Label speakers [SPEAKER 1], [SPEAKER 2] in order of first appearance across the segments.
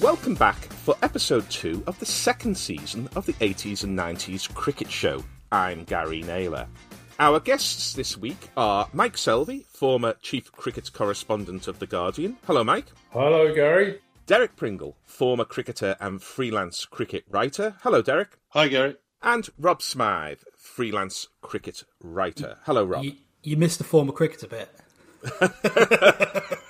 [SPEAKER 1] Welcome back for episode two of the second season of the 80s and 90s cricket show. I'm Gary Naylor. Our guests this week are Mike Selvey, former chief cricket correspondent of The Guardian. Hello, Mike.
[SPEAKER 2] Hello, Gary.
[SPEAKER 1] Derek Pringle, former cricketer and freelance cricket writer. Hello, Derek.
[SPEAKER 3] Hi, Gary.
[SPEAKER 1] And Rob Smyth, freelance cricket writer. Hello, Rob.
[SPEAKER 4] You, you missed the former cricketer bit.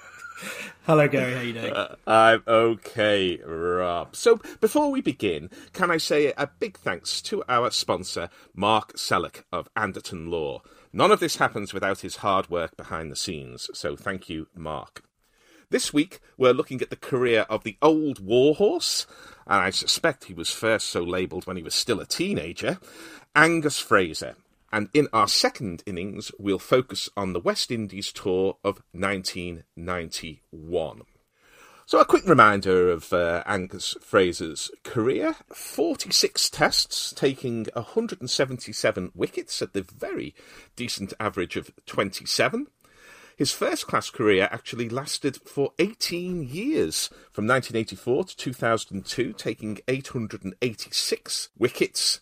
[SPEAKER 4] Hello, Gary. How you doing? Uh,
[SPEAKER 1] I'm okay, Rob. So, before we begin, can I say a big thanks to our sponsor, Mark Sellek of Anderton Law. None of this happens without his hard work behind the scenes, so thank you, Mark. This week, we're looking at the career of the old warhorse, and I suspect he was first so labelled when he was still a teenager, Angus Fraser. And in our second innings, we'll focus on the West Indies tour of 1991. So, a quick reminder of uh, Angus Fraser's career 46 tests, taking 177 wickets at the very decent average of 27. His first class career actually lasted for 18 years, from 1984 to 2002, taking 886 wickets.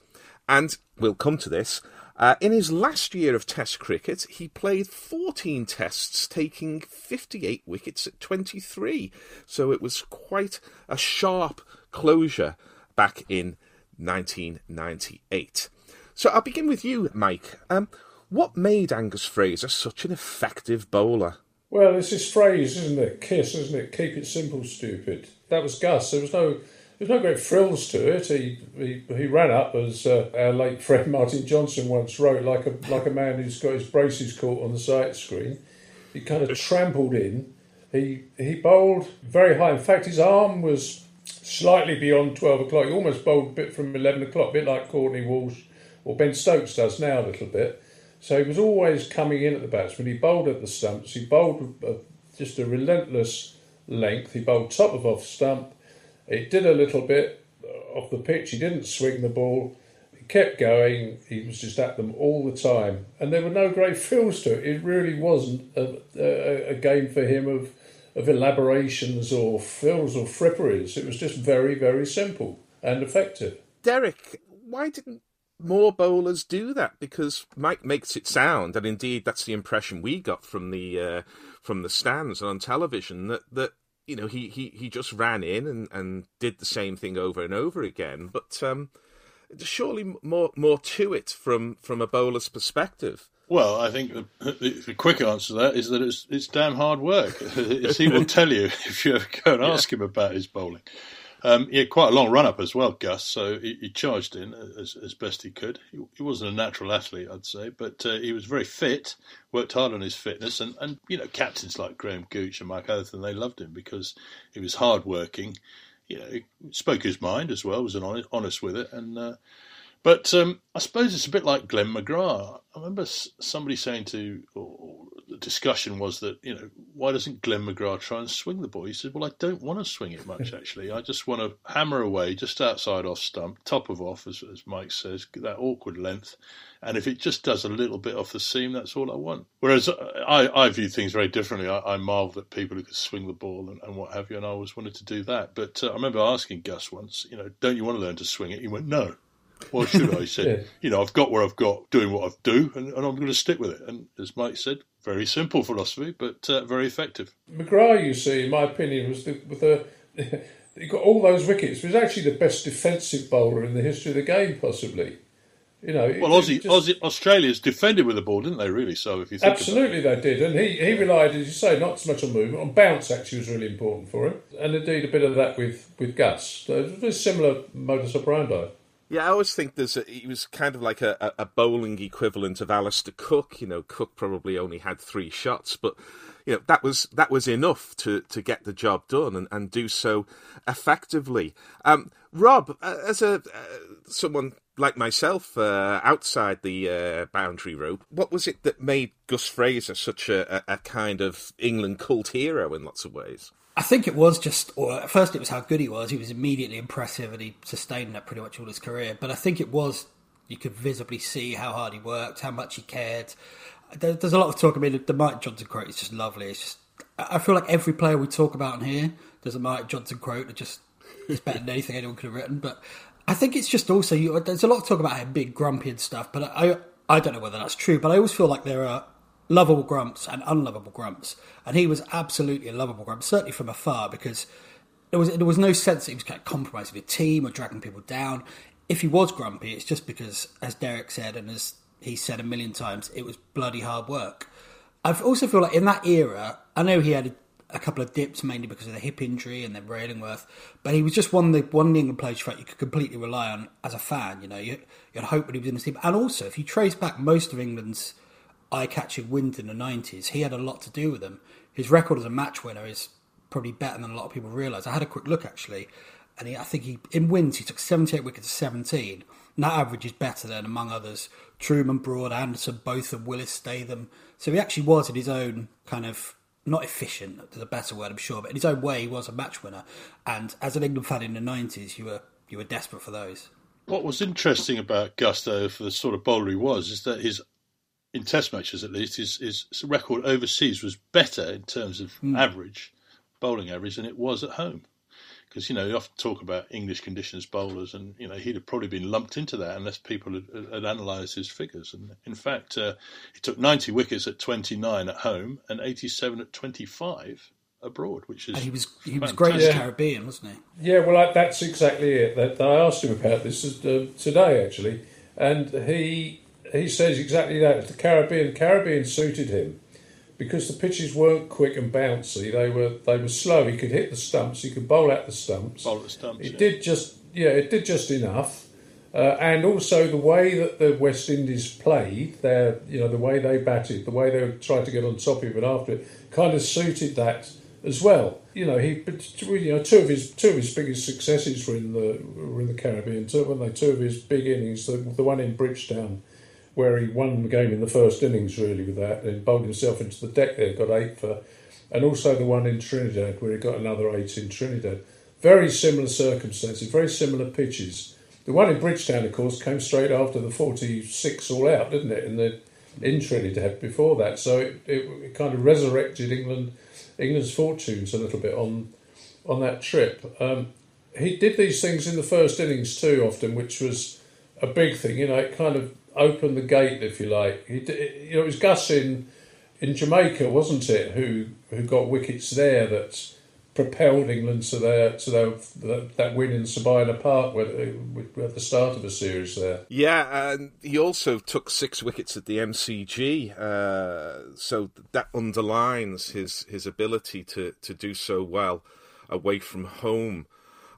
[SPEAKER 1] And we'll come to this. Uh, in his last year of Test cricket, he played 14 tests, taking 58 wickets at 23. So it was quite a sharp closure back in 1998. So I'll begin with you, Mike. Um, what made Angus Fraser such an effective bowler?
[SPEAKER 2] Well, it's his phrase, isn't it? Kiss, isn't it? Keep it simple, stupid. That was Gus. There was no there's no great frills to it. He he, he ran up, as uh, our late friend Martin Johnson once wrote, like a like a man who's got his braces caught on the sight screen. He kind of trampled in. He he bowled very high. In fact, his arm was slightly beyond twelve o'clock. He almost bowled a bit from eleven o'clock, a bit like Courtney Walsh or Ben Stokes does now a little bit. So he was always coming in at the batsman. He bowled at the stumps. He bowled a, just a relentless length. He bowled top of off stump it did a little bit off the pitch. He didn't swing the ball. He kept going. He was just at them all the time, and there were no great frills to it. It really wasn't a, a, a game for him of of elaborations or frills or fripperies. It was just very, very simple and effective.
[SPEAKER 1] Derek, why didn't more bowlers do that? Because Mike makes it sound, and indeed that's the impression we got from the uh, from the stands and on television that that you know, he, he, he just ran in and, and did the same thing over and over again. But um, surely more more to it from, from a bowler's perspective.
[SPEAKER 3] Well, I think the, the, quick answer to that is that it's it's damn hard work, he will tell you if you ever go and ask yeah. him about his bowling. Um, he had quite a long run up as well, Gus. So he, he charged in as, as, best he could. He, he, wasn't a natural athlete, I'd say, but uh, he was very fit. Worked hard on his fitness, and, and you know captains like Graham Gooch and Mike Atherton they loved him because he was hard working. You know, he spoke his mind as well, was an honest, honest with it, and. Uh, but um, I suppose it's a bit like Glenn McGrath. I remember somebody saying to, discussion was that, you know, why doesn't Glenn McGrath try and swing the ball? He said, well, I don't want to swing it much, actually. I just want to hammer away just outside off stump, top of off, as, as Mike says, that awkward length. And if it just does a little bit off the seam, that's all I want. Whereas I, I view things very differently. I, I marvel at people who could swing the ball and, and, what have you, and I always wanted to do that. But uh, I remember asking Gus once, you know, don't you want to learn to swing it? He went, no. Why should I? He said, yeah. you know, I've got where I've got, doing what I do, and, and, I'm going to stick with it. And as Mike said, very simple philosophy, but uh, very effective.
[SPEAKER 2] McGrath, you see, in my opinion, was the, with the he got all those wickets. He was actually the best defensive bowler in the history of the game, possibly. You know,
[SPEAKER 3] well, Aussie, just... Aussie, Australia's defended with the ball, didn't they? Really? So if you think
[SPEAKER 2] absolutely, they did, and he, he relied, as you say, not so much on movement, on bounce. Actually, was really important for him, and indeed a bit of that with with Gus. So it was a similar modus operandi.
[SPEAKER 1] Yeah, I always think there's a, he was kind of like a, a bowling equivalent of Alastair Cook. You know, Cook probably only had three shots, but you know that was that was enough to, to get the job done and, and do so effectively. Um, Rob, uh, as a uh, someone like myself uh, outside the uh, boundary rope, what was it that made Gus Fraser such a, a, a kind of England cult hero in lots of ways?
[SPEAKER 4] I think it was just, or at first it was how good he was. He was immediately impressive and he sustained that pretty much all his career. But I think it was, you could visibly see how hard he worked, how much he cared. There, there's a lot of talk. I mean, the Mike Johnson quote is just lovely. It's just, I feel like every player we talk about in here, there's a Mike Johnson quote that just is better than anything anyone could have written. But I think it's just also you, there's a lot of talk about him being grumpy and stuff, but I I don't know whether that's true. But I always feel like there are lovable grumps and unlovable grumps, and he was absolutely a lovable grump, certainly from afar, because there was there was no sense that he was kind of compromising the team or dragging people down. If he was grumpy, it's just because, as Derek said, and as he said a million times, it was bloody hard work. I also feel like in that era, I know he had a, a couple of dips mainly because of the hip injury and then Ray Illingworth, but he was just one of the one of the England players you could completely rely on as a fan. You know, you, you'd hope when he was in the team, and also if you trace back most of England's eye-catching wins in the '90s, he had a lot to do with them. His record as a match winner is probably better than a lot of people realise. I had a quick look actually, and he, I think he in wins he took 78 wickets to 17. And that average is better than, among others, Trueman, Broad, Anderson, both of Willis, Statham. So he actually was in his own kind of not efficient. There's a better word, I'm sure, but in his own way, he was a match winner. And as an England fan in the '90s, you were you were desperate for those.
[SPEAKER 3] What was interesting about Gusto for the sort of bowler he was is that his in Test matches at least his, his record overseas was better in terms of mm. average bowling average than it was at home because you know you often talk about English conditions bowlers, and you know he'd have probably been lumped into that unless people had, had analysed his figures. And in fact, uh, he took 90 wickets at 29 at home and 87 at 25 abroad, which is
[SPEAKER 4] and he was he was great in the Caribbean, wasn't he?
[SPEAKER 2] Yeah, well, that's exactly it. That, I asked him about this uh, today actually, and he he says exactly that. The Caribbean Caribbean suited him because the pitches weren't quick and bouncy. They were they were slow. He could hit the stumps. He could bowl out the stumps.
[SPEAKER 3] Bowl the stumps.
[SPEAKER 2] It
[SPEAKER 3] yeah.
[SPEAKER 2] did just yeah. It did just enough. Uh, and also the way that the West Indies played, their you know the way they batted, the way they tried to get on top of it after it, kind of suited that as well. You know, he you know two of his two of his biggest successes were in the were in the Caribbean. Two, weren't they? Two of his big innings, the, the one in Bridgetown where he won the game in the first innings really with that and bowled himself into the deck there, got eight for, and also the one in Trinidad where he got another eight in Trinidad. Very similar circumstances, very similar pitches. The one in Bridgetown, of course, came straight after the 46 all out, didn't it, in the in Trinidad before that. So it, it, it kind of resurrected England England's fortunes a little bit on on that trip. Um, he did these things in the first innings too, often, which was a big thing. You know, it kind of opened the gate, if you like. He, you know, it was Gus in in Jamaica, wasn't it, who who got wickets there that propelled England to their to their that win in Sabina Park at the start of the series there.
[SPEAKER 1] Yeah, and he also took six wickets at the MCG, uh, so that underlines his his ability to to do so well away from home.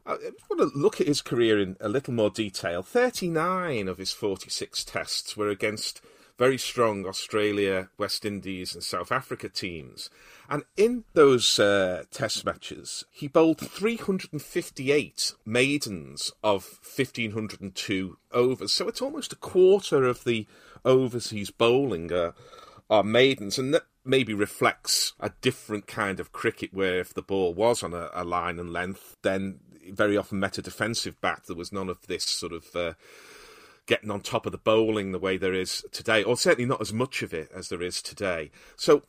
[SPEAKER 1] I want to look at his career in a little more detail. 39 of his 46 tests were against very strong Australia, West Indies, and South Africa teams. And in those uh, test matches, he bowled 358 maidens of 1,502 overs. So it's almost a quarter of the overs he's bowling are, are maidens. And that maybe reflects a different kind of cricket where if the ball was on a, a line and length, then very often met a defensive bat. There was none of this sort of uh, getting on top of the bowling the way there is today, or certainly not as much of it as there is today. So,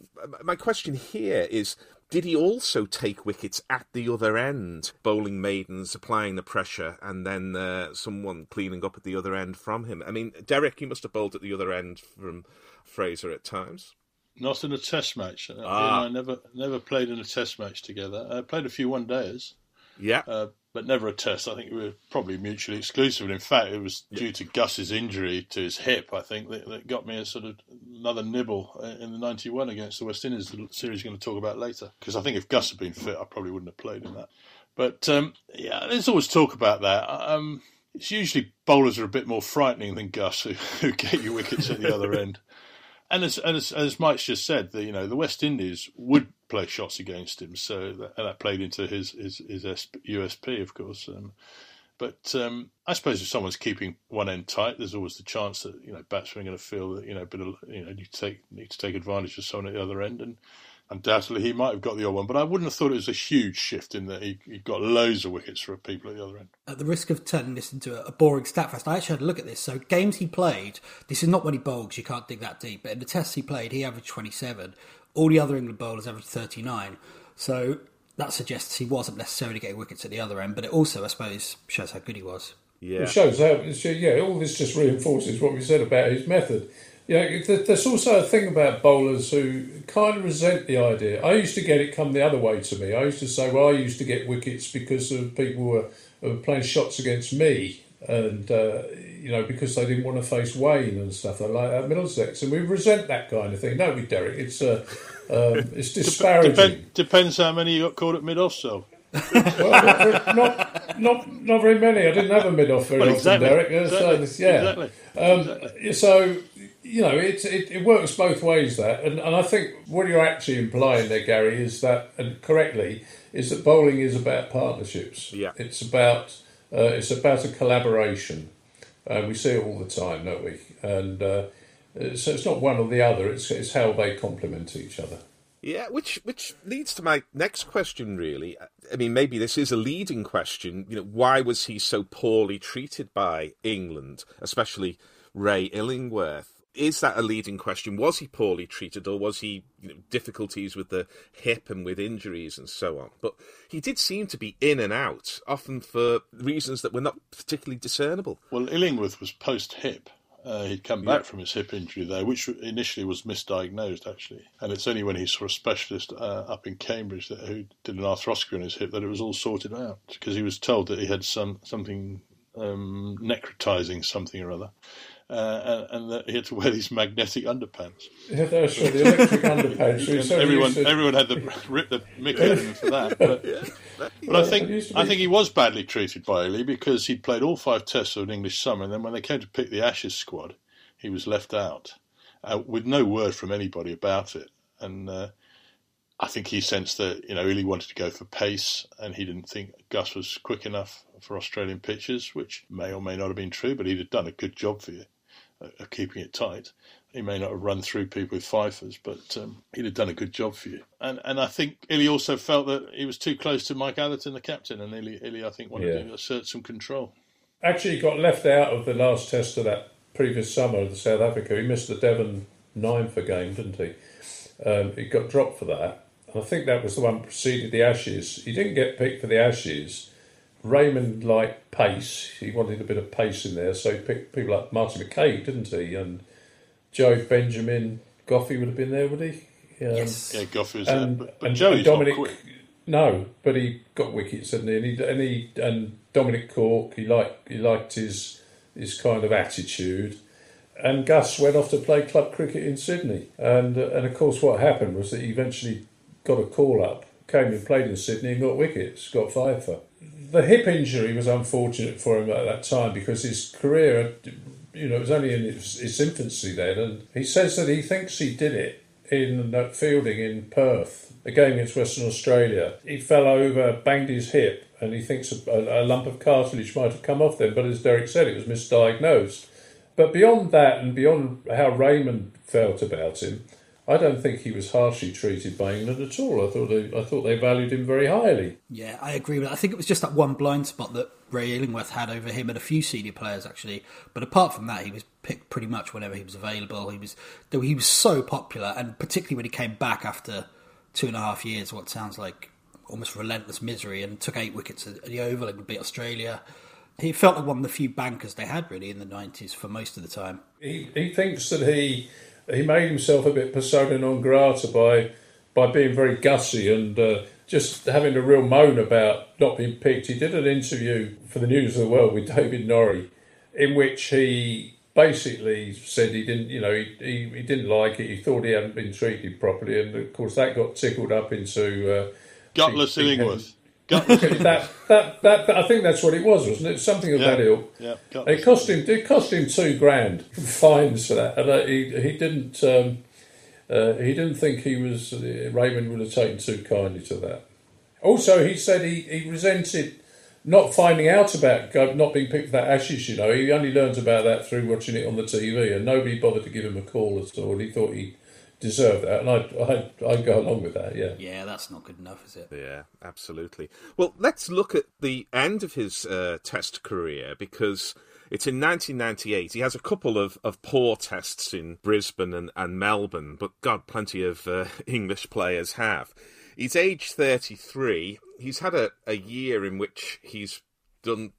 [SPEAKER 1] my question here is did he also take wickets at the other end, bowling maidens, applying the pressure, and then uh, someone cleaning up at the other end from him? I mean, Derek, you must have bowled at the other end from Fraser at times.
[SPEAKER 3] Not in a test match. Ah. I never never played in a test match together. I played a few one days.
[SPEAKER 1] Yeah.
[SPEAKER 3] Uh, but never a test. I think we were probably mutually exclusive. And in fact, it was due to Gus's injury to his hip, I think, that, that got me a sort of another nibble in the 91 against the West Indies, the series we're going to talk about later. Because I think if Gus had been fit, I probably wouldn't have played in that. But um, yeah, there's always talk about that. Um, it's usually bowlers are a bit more frightening than Gus, who, who get you wickets at the other end. And as, as, as Mike's just said, the, you know the West Indies would play shots against him, so that, that played into his his, his USP, of course. Um, but um, I suppose if someone's keeping one end tight, there's always the chance that you know batsmen are going to feel that you know bit of, you know you take need to take advantage of someone at the other end, and undoubtedly he might have got the odd one, but I wouldn't have thought it was a huge shift in that he, he got loads of wickets for people at the other end.
[SPEAKER 4] At the risk of turning this into a boring stat fest, I actually had a look at this. So games he played, this is not when he bowls, you can't dig that deep, but in the tests he played, he averaged 27. All the other England bowlers averaged 39. So that suggests he wasn't necessarily getting wickets at the other end, but it also, I suppose, shows how good he was.
[SPEAKER 1] Yeah.
[SPEAKER 2] It shows how, yeah, all this just reinforces what we said about his method. Know, there's also a thing about bowlers who kind of resent the idea. I used to get it come the other way to me. I used to say, well, I used to get wickets because of people were, were playing shots against me, and uh, you know, because they didn't want to face Wayne and stuff like that at Middlesex, and we resent that kind of thing. No, we, Derek. It's uh, um, it's disparaging.
[SPEAKER 3] Dep- depends how many you got caught at mid off, so.
[SPEAKER 2] well, not, not, not, very many. I didn't have a mid off very
[SPEAKER 3] well,
[SPEAKER 2] often,
[SPEAKER 3] exactly,
[SPEAKER 2] Derek.
[SPEAKER 3] Exactly,
[SPEAKER 2] so, yeah.
[SPEAKER 3] Exactly,
[SPEAKER 2] um,
[SPEAKER 3] exactly.
[SPEAKER 2] So you know, it, it, it works both ways. That, and, and I think what you're actually implying there, Gary, is that, and correctly, is that bowling is about partnerships.
[SPEAKER 1] Yeah,
[SPEAKER 2] it's about uh, it's about a collaboration. Uh, we see it all the time, don't we? And uh, so it's not one or the other. It's it's how they complement each other.
[SPEAKER 1] Yeah, which which leads to my next question. Really, I mean, maybe this is a leading question. You know, why was he so poorly treated by England, especially Ray Illingworth? Is that a leading question? Was he poorly treated, or was he you know, difficulties with the hip and with injuries and so on? But he did seem to be in and out, often for reasons that were not particularly discernible.
[SPEAKER 3] Well, Illingworth was post hip. Uh, he'd come back yeah. from his hip injury there, which initially was misdiagnosed actually, and it's only when he saw a specialist uh, up in Cambridge that, who did an arthroscopy on his hip that it was all sorted out because he was told that he had some something um, necrotizing something or other uh, and, that he had to wear these magnetic underpants.
[SPEAKER 2] Yeah, that's right, the electric underpants.
[SPEAKER 3] So everyone, to... everyone had to rip the mick out of him for that. But, but yeah, I think be... I think he was badly treated by Illy because he'd played all five tests of an English summer, and then when they came to pick the Ashes squad, he was left out uh, with no word from anybody about it. And uh, I think he sensed that you know Illy wanted to go for pace, and he didn't think Gus was quick enough for Australian pitches, which may or may not have been true, but he'd have done a good job for you of keeping it tight. He may not have run through people with fifers, but um, he'd have done a good job for you. And and I think Illy also felt that he was too close to Mike Atherton, the captain, and Illy, Illy I think, wanted yeah. to assert some control.
[SPEAKER 2] Actually, he got left out of the last test of that previous summer of the South Africa. He missed the Devon nine for game, didn't he? Um, he got dropped for that. And I think that was the one preceded the Ashes. He didn't get picked for the Ashes Raymond liked pace. He wanted a bit of pace in there, so he picked people like Martin McCague, didn't he? And Joe Benjamin, Goffey would have been there, would he?
[SPEAKER 4] Um, yes.
[SPEAKER 3] Yeah, Goffey was and, there. But, but and, Joey's Dominic, not quick.
[SPEAKER 2] No, but he got wickets, didn't he? And, he, and, he, and Dominic Cork, he liked, he liked his, his kind of attitude. And Gus went off to play club cricket in Sydney. And, uh, and of course, what happened was that he eventually got a call up, came and played in Sydney and got wickets, got five for the hip injury was unfortunate for him at that time because his career, you know, was only in its, its infancy then. And he says that he thinks he did it in fielding in Perth, a game against Western Australia. He fell over, banged his hip, and he thinks a, a lump of cartilage might have come off then. But as Derek said, it was misdiagnosed. But beyond that, and beyond how Raymond felt about him, I don't think he was harshly treated by England at all. I thought they, I thought they valued him very highly.
[SPEAKER 4] Yeah, I agree with that. I think it was just that one blind spot that Ray Illingworth had over him and a few senior players actually. But apart from that, he was picked pretty much whenever he was available. He was he was so popular, and particularly when he came back after two and a half years, what sounds like almost relentless misery, and took eight wickets at the Oval and beat Australia. He felt like one of the few bankers they had really in the nineties for most of the time.
[SPEAKER 2] He he thinks that he he made himself a bit persona non grata by by being very gussy and uh, just having a real moan about not being picked. He did an interview for the News of the World with David Norrie, in which he basically said he didn't, you know, he, he, he didn't like it. He thought he hadn't been treated properly, and of course that got tickled up into uh,
[SPEAKER 3] gutless Illingworth.
[SPEAKER 2] that, that, that, I think that's what it was, wasn't it? Something of
[SPEAKER 3] yeah,
[SPEAKER 2] that ilk.
[SPEAKER 3] Yeah,
[SPEAKER 2] it cost him. It cost him two grand fines for that, and uh, he he didn't. Um, uh, he didn't think he was uh, Raymond would have taken too kindly to that. Also, he said he, he resented not finding out about not being picked for that Ashes. You know, he only learned about that through watching it on the TV, and nobody bothered to give him a call at all. He thought he deserve that, and I'd, I'd, I'd go along with that. Yeah,
[SPEAKER 4] yeah, that's not good enough, is it?
[SPEAKER 1] Yeah, absolutely. Well, let's look at the end of his uh, Test career because it's in 1998. He has a couple of, of poor tests in Brisbane and, and Melbourne, but God, plenty of uh, English players have. He's age 33. He's had a, a year in which he's done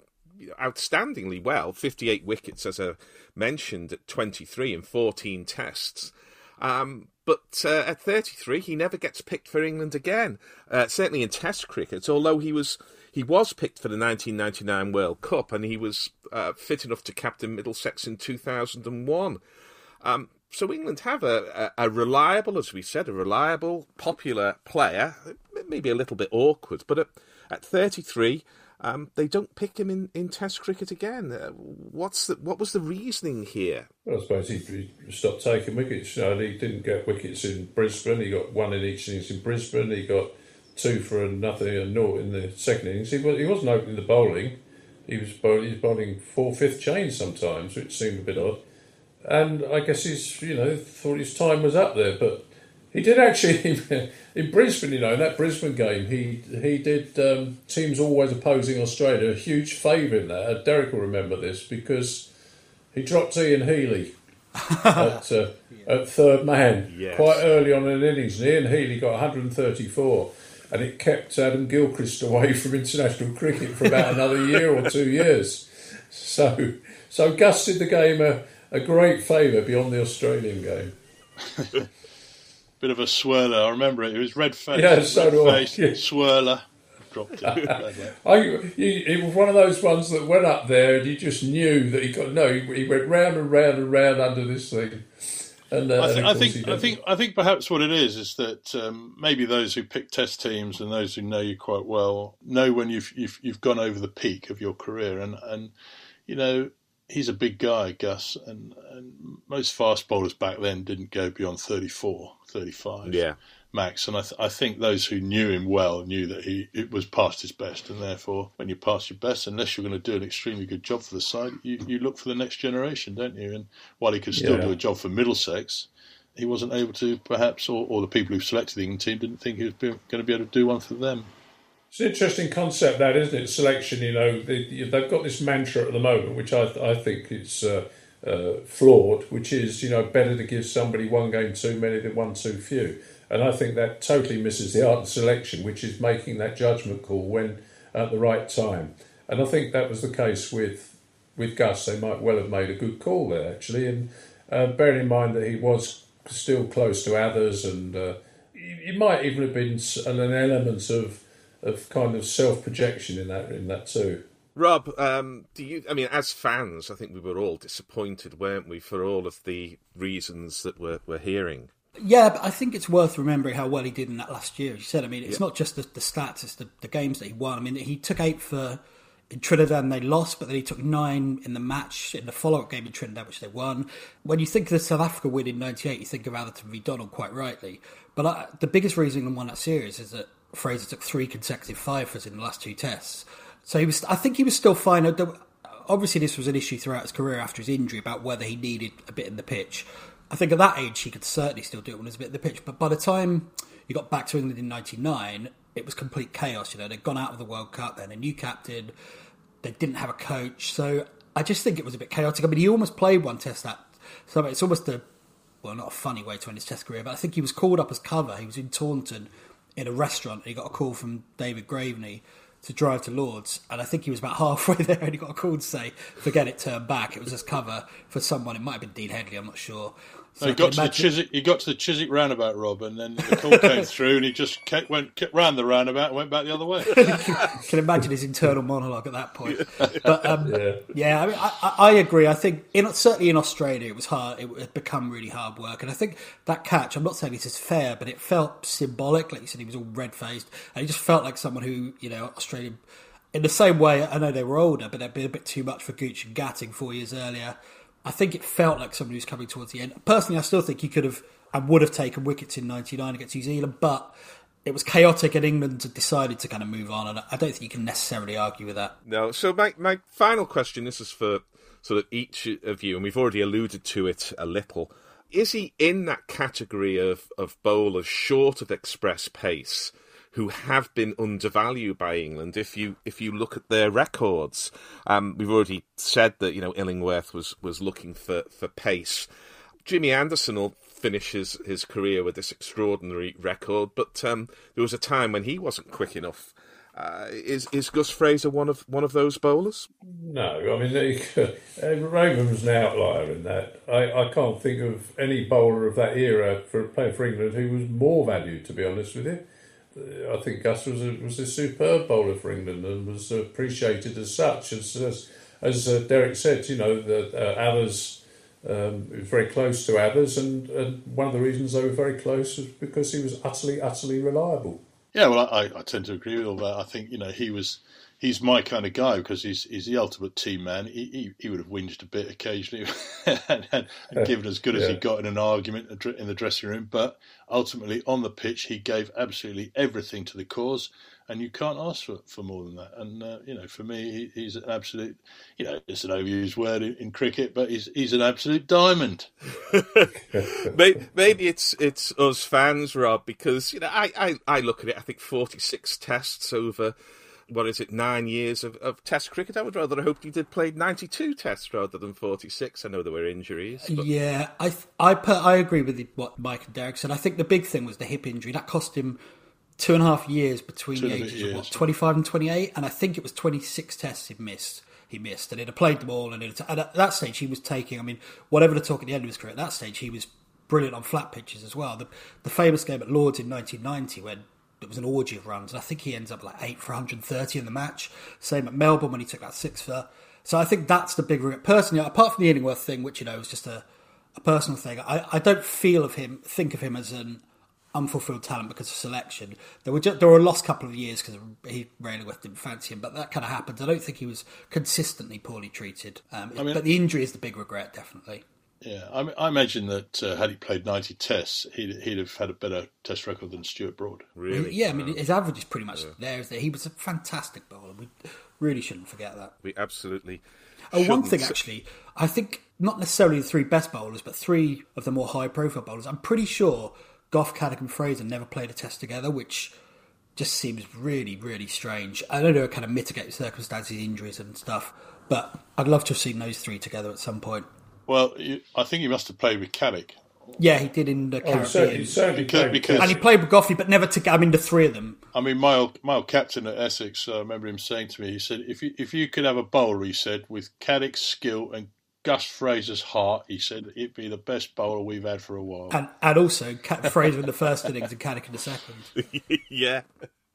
[SPEAKER 1] outstandingly well 58 wickets, as I mentioned, at 23 in 14 tests. Um, but uh, at 33, he never gets picked for England again. Uh, certainly in Test cricket, although he was he was picked for the 1999 World Cup and he was uh, fit enough to captain Middlesex in 2001. Um, so England have a, a, a, reliable, as we said, a reliable, popular player. Maybe a little bit awkward, but at, at 33, um, they don't pick him in, in Test cricket again. Uh, what's the, what was the reasoning here?
[SPEAKER 2] Well, I suppose he, he stopped taking wickets. You know, he didn't get wickets in Brisbane. He got one in each innings in Brisbane. He got two for nothing and naught in the second innings. He, was, he wasn't opening the bowling. He was bowling, he was bowling four fifth chains sometimes, which seemed a bit odd. And I guess he's you know thought his time was up there, but he did actually in Brisbane. You know, in that Brisbane game, he he did um, teams always opposing Australia a huge favour in that. Derek will remember this because he dropped Ian Healy at, uh, at third man
[SPEAKER 1] yes.
[SPEAKER 2] quite early on in the innings. And Ian Healy got 134 and it kept Adam Gilchrist away from international cricket for about another year or two years. So, so Gus did the game a, a great favour beyond the Australian game.
[SPEAKER 3] Bit of a swirler. I remember it. It was red face.
[SPEAKER 2] Yeah, so do I.
[SPEAKER 3] Yeah. Swirler. Dropped it.
[SPEAKER 2] I, he, it was one of those ones that went up there, and you just knew that he got no. He, he went round and round and round under this thing. And, uh,
[SPEAKER 3] I, th- I think I think I think perhaps what it is is that um, maybe those who pick test teams and those who know you quite well know when you've you've, you've gone over the peak of your career and and you know he's a big guy Gus and, and most fast bowlers back then didn't go beyond 34 35
[SPEAKER 1] yeah.
[SPEAKER 3] max. And I, th- I think those who knew him well knew that he it was past his best. And therefore when you pass your best unless you're going to do an extremely good job for the side you, you look for the next generation don't you? And while he could still
[SPEAKER 2] Yeah.
[SPEAKER 3] do a job for Middlesex he wasn't able to perhaps or, or the people who selected the England team didn't think he was be- going to be able to do one for them
[SPEAKER 2] It's an interesting concept, that isn't it? Selection. You know, they, they've got this mantra at the moment, which I, I think is uh, uh, flawed, which is you know better to give somebody one game too many than one too few. And I think that totally misses the art of selection, which is making that judgment call when at the right time. And I think that was the case with with Gus. They might well have made a good call there actually, and uh, bearing in mind that he was still close to Athers, and uh, it might even have been an element of of kind of self projection in that in that too.
[SPEAKER 1] Rob, um, do you? I mean, as fans, I think we were all disappointed, weren't we, for all of the reasons that we're, we're hearing?
[SPEAKER 4] Yeah, but I think it's worth remembering how well he did in that last year. As you said, I mean, it's not just the, the stats; it's the, the games that he won. I mean, he took eight for in Trinidad and they lost, but then he took nine in the match in the follow-up game in Trinidad, which they won. When you think of the South Africa win in '98, you think of Atherton v Donald quite rightly. But I, the biggest reason he won that series is that Fraser took three consecutive fifers in the last two tests. So he was. I think he was still fine. Obviously, this was an issue throughout his career after his injury about whether he needed a bit in the pitch. I think at that age he could certainly still do it when there's a bit in the pitch. But by the time he got back to England in '99, it was complete chaos. You know, they'd gone out of the World Cup, then a new captain, they didn't have a coach. So I just think it was a bit chaotic. I mean, he almost played one test that. So it's almost a well, not a funny way to end his test career, but I think he was called up as cover. He was in Taunton in a restaurant and he got a call from David Graveney to drive to Lords. And I think he was about halfway there and he got a call to say, forget it, turn back. It was just cover for someone. It might have been Dean Headley, I'm not sure. So
[SPEAKER 3] he
[SPEAKER 4] I
[SPEAKER 3] got
[SPEAKER 4] can
[SPEAKER 3] to the Chiswick. He got to the Chiswick roundabout, Rob, and then the call came through, and he just kept, went kept round the roundabout and went back the other way.
[SPEAKER 4] can imagine his internal monologue at that point. But um,
[SPEAKER 2] Yeah.
[SPEAKER 4] yeah, I mean, I, I I agree. I think in, certainly in Australia, it was hard. It had become really hard work, and I think that catch. I'm not saying this is fair, but it felt symbolic. Like you said, he was all red faced, and he just felt like someone who you know Australia. In the same way, I know they were older, but they'd been a bit too much for Gooch and Gatting four years earlier. I think it felt like somebody who's coming towards the end. Personally, I still think he could have and would have taken wickets in '99 against New Zealand, but it was chaotic, and England decided to kind of move on. And I don't think you can necessarily argue with that.
[SPEAKER 1] No. So my my final question. This is for sort of each of you, and we've already alluded to it a little. Is he in that category of of bowlers short of express pace? Who have been undervalued by England? If you if you look at their records, um, we've already said that you know Illingworth was was looking for for pace. Jimmy Anderson will finish his, his career with this extraordinary record. But um, there was a time when he wasn't quick enough. Uh, is is Gus Fraser one of one of those bowlers?
[SPEAKER 2] No, I mean he, uh, was an outlier in that. I, I can't think of any bowler of that era for playing for England who was more valued. To be honest with you, I think Gus was a, was a superb bowler for England and was appreciated as such. As as, as uh, Derek said, you know the uh. Um, was very close to Athers, and, and one of the reasons they were very close was because he was utterly, utterly reliable.
[SPEAKER 3] Yeah, well, I, I tend to agree with all that. I think you know he was he's my kind of guy because he's he's the ultimate team man. He he, he would have whinged a bit occasionally and, and, and, given as good yeah. as he got in an argument in the dressing room, but ultimately on the pitch he gave absolutely everything to the cause, and you can't ask for, for more than that. And uh, you know, for me, he, he's an absolute, you know, it's an overused word in, in cricket, but he's he's an absolute diamond.
[SPEAKER 1] maybe, maybe it's it's us fans, Rob, because you know, I, I, I look at it. I think forty six tests over. What is it? Nine years of, of Test cricket. I would rather have hoped he did play ninety-two Tests rather than forty-six. I know there were injuries.
[SPEAKER 4] But... Yeah, I I I agree with what Mike and Derek said. I think the big thing was the hip injury that cost him two and a half years between two the ages years. of what, 25 and 28, and I think it was 26 tests he missed. He missed, and he'd have played them all. And, and at that stage, he was taking. I mean, whatever the talk at the end of his career, at that stage, he was brilliant on flat pitches as well. The, the famous game at Lords in 1990 when it was an orgy of runs, and I think he ends up like eight for 130 in the match. Same at Melbourne when he took that six for. So I think that's the big regret. Personally, apart from the Illingworth thing, which you know was just a, a personal thing, I, I don't feel of him, think of him as an unfulfilled talent because of selection. There were just, there were a lost couple of years because he Ray Illingworth didn't fancy him, but that kind of happened. I don't think he was consistently poorly treated. Um, I mean, but the injury is the big regret, definitely.
[SPEAKER 3] Yeah, I, I imagine that uh, had he played ninety tests, he'd, he'd have had a better test record than Stuart Broad.
[SPEAKER 1] Really?
[SPEAKER 4] Yeah, I mean his average is pretty much yeah. there. He was a fantastic bowler. We really shouldn't forget that.
[SPEAKER 1] We absolutely.
[SPEAKER 4] Oh, one thing actually, I think not necessarily the three best bowlers, but three of the more high-profile bowlers. I'm pretty sure Goff, Caddick, and Fraser never played a test together, which just seems really, really strange. I don't know, kind of mitigate circumstances, injuries, and stuff, but I'd love to have seen those three together at some point.
[SPEAKER 3] Well, I think he must have played with Caddick.
[SPEAKER 4] Yeah, he did in the Caribbean. Oh,
[SPEAKER 2] certainly, certainly
[SPEAKER 3] because, because,
[SPEAKER 4] and he played with Goffey, but never together. I mean, the three of them.
[SPEAKER 3] I mean, my old, my old captain at Essex, uh, I remember him saying to me, he said, if you, if you could have a bowler, he said, with Caddick's skill and Gus Fraser's heart, he said it'd be the best bowler we've had for a while.
[SPEAKER 4] And, and also Fraser in the first innings and Caddick in the second.
[SPEAKER 1] yeah.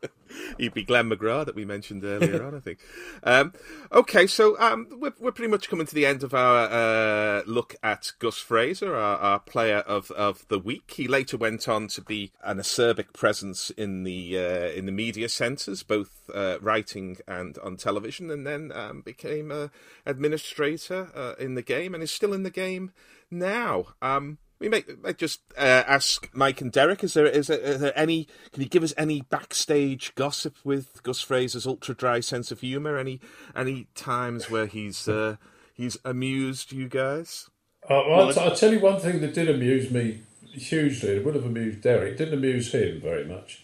[SPEAKER 1] He'd be Glenn McGrath that we mentioned earlier on, I think. Um, okay, so um, we're, we're pretty much coming to the end of our uh, look at Gus Fraser, our, our, player of, of the week. He later went on to be an acerbic presence in the uh, in the media centres, both uh, writing and on television, and then um, became an administrator uh, in the game and is still in the game now. Um, we may, may just uh, ask Mike and Derek: Is there is there, is there any? Can you give us any backstage gossip with Gus Fraser's ultra dry sense of humour? Any any times where he's uh, he's amused you guys?
[SPEAKER 2] Uh, well, I'll, I'll, tell you one thing that did amuse me hugely. It would have amused Derek. Didn't amuse him very much.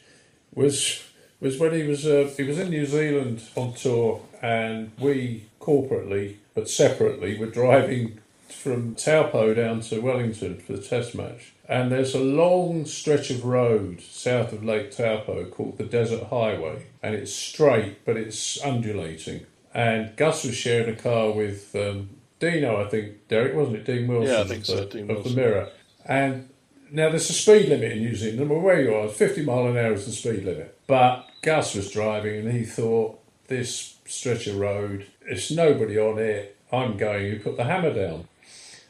[SPEAKER 2] Was was when he was uh, he was in New Zealand on tour, and we corporately but separately were driving from Taupo down to Wellington for the test match. And there's a long stretch of road south of Lake Taupo called the Desert Highway. And it's straight, but it's undulating. And Gus was sharing a car with um, Dino, I think, Derek, wasn't it? Dean Wilson
[SPEAKER 3] yeah, I think so,
[SPEAKER 2] of, the, of the Mirror. And now there's a speed limit in New Zealand. Well, where you are, 50 mile an hour is the speed limit. But Gus was driving and he thought, this stretch of road, it's nobody on it. I'm going. You put the hammer down.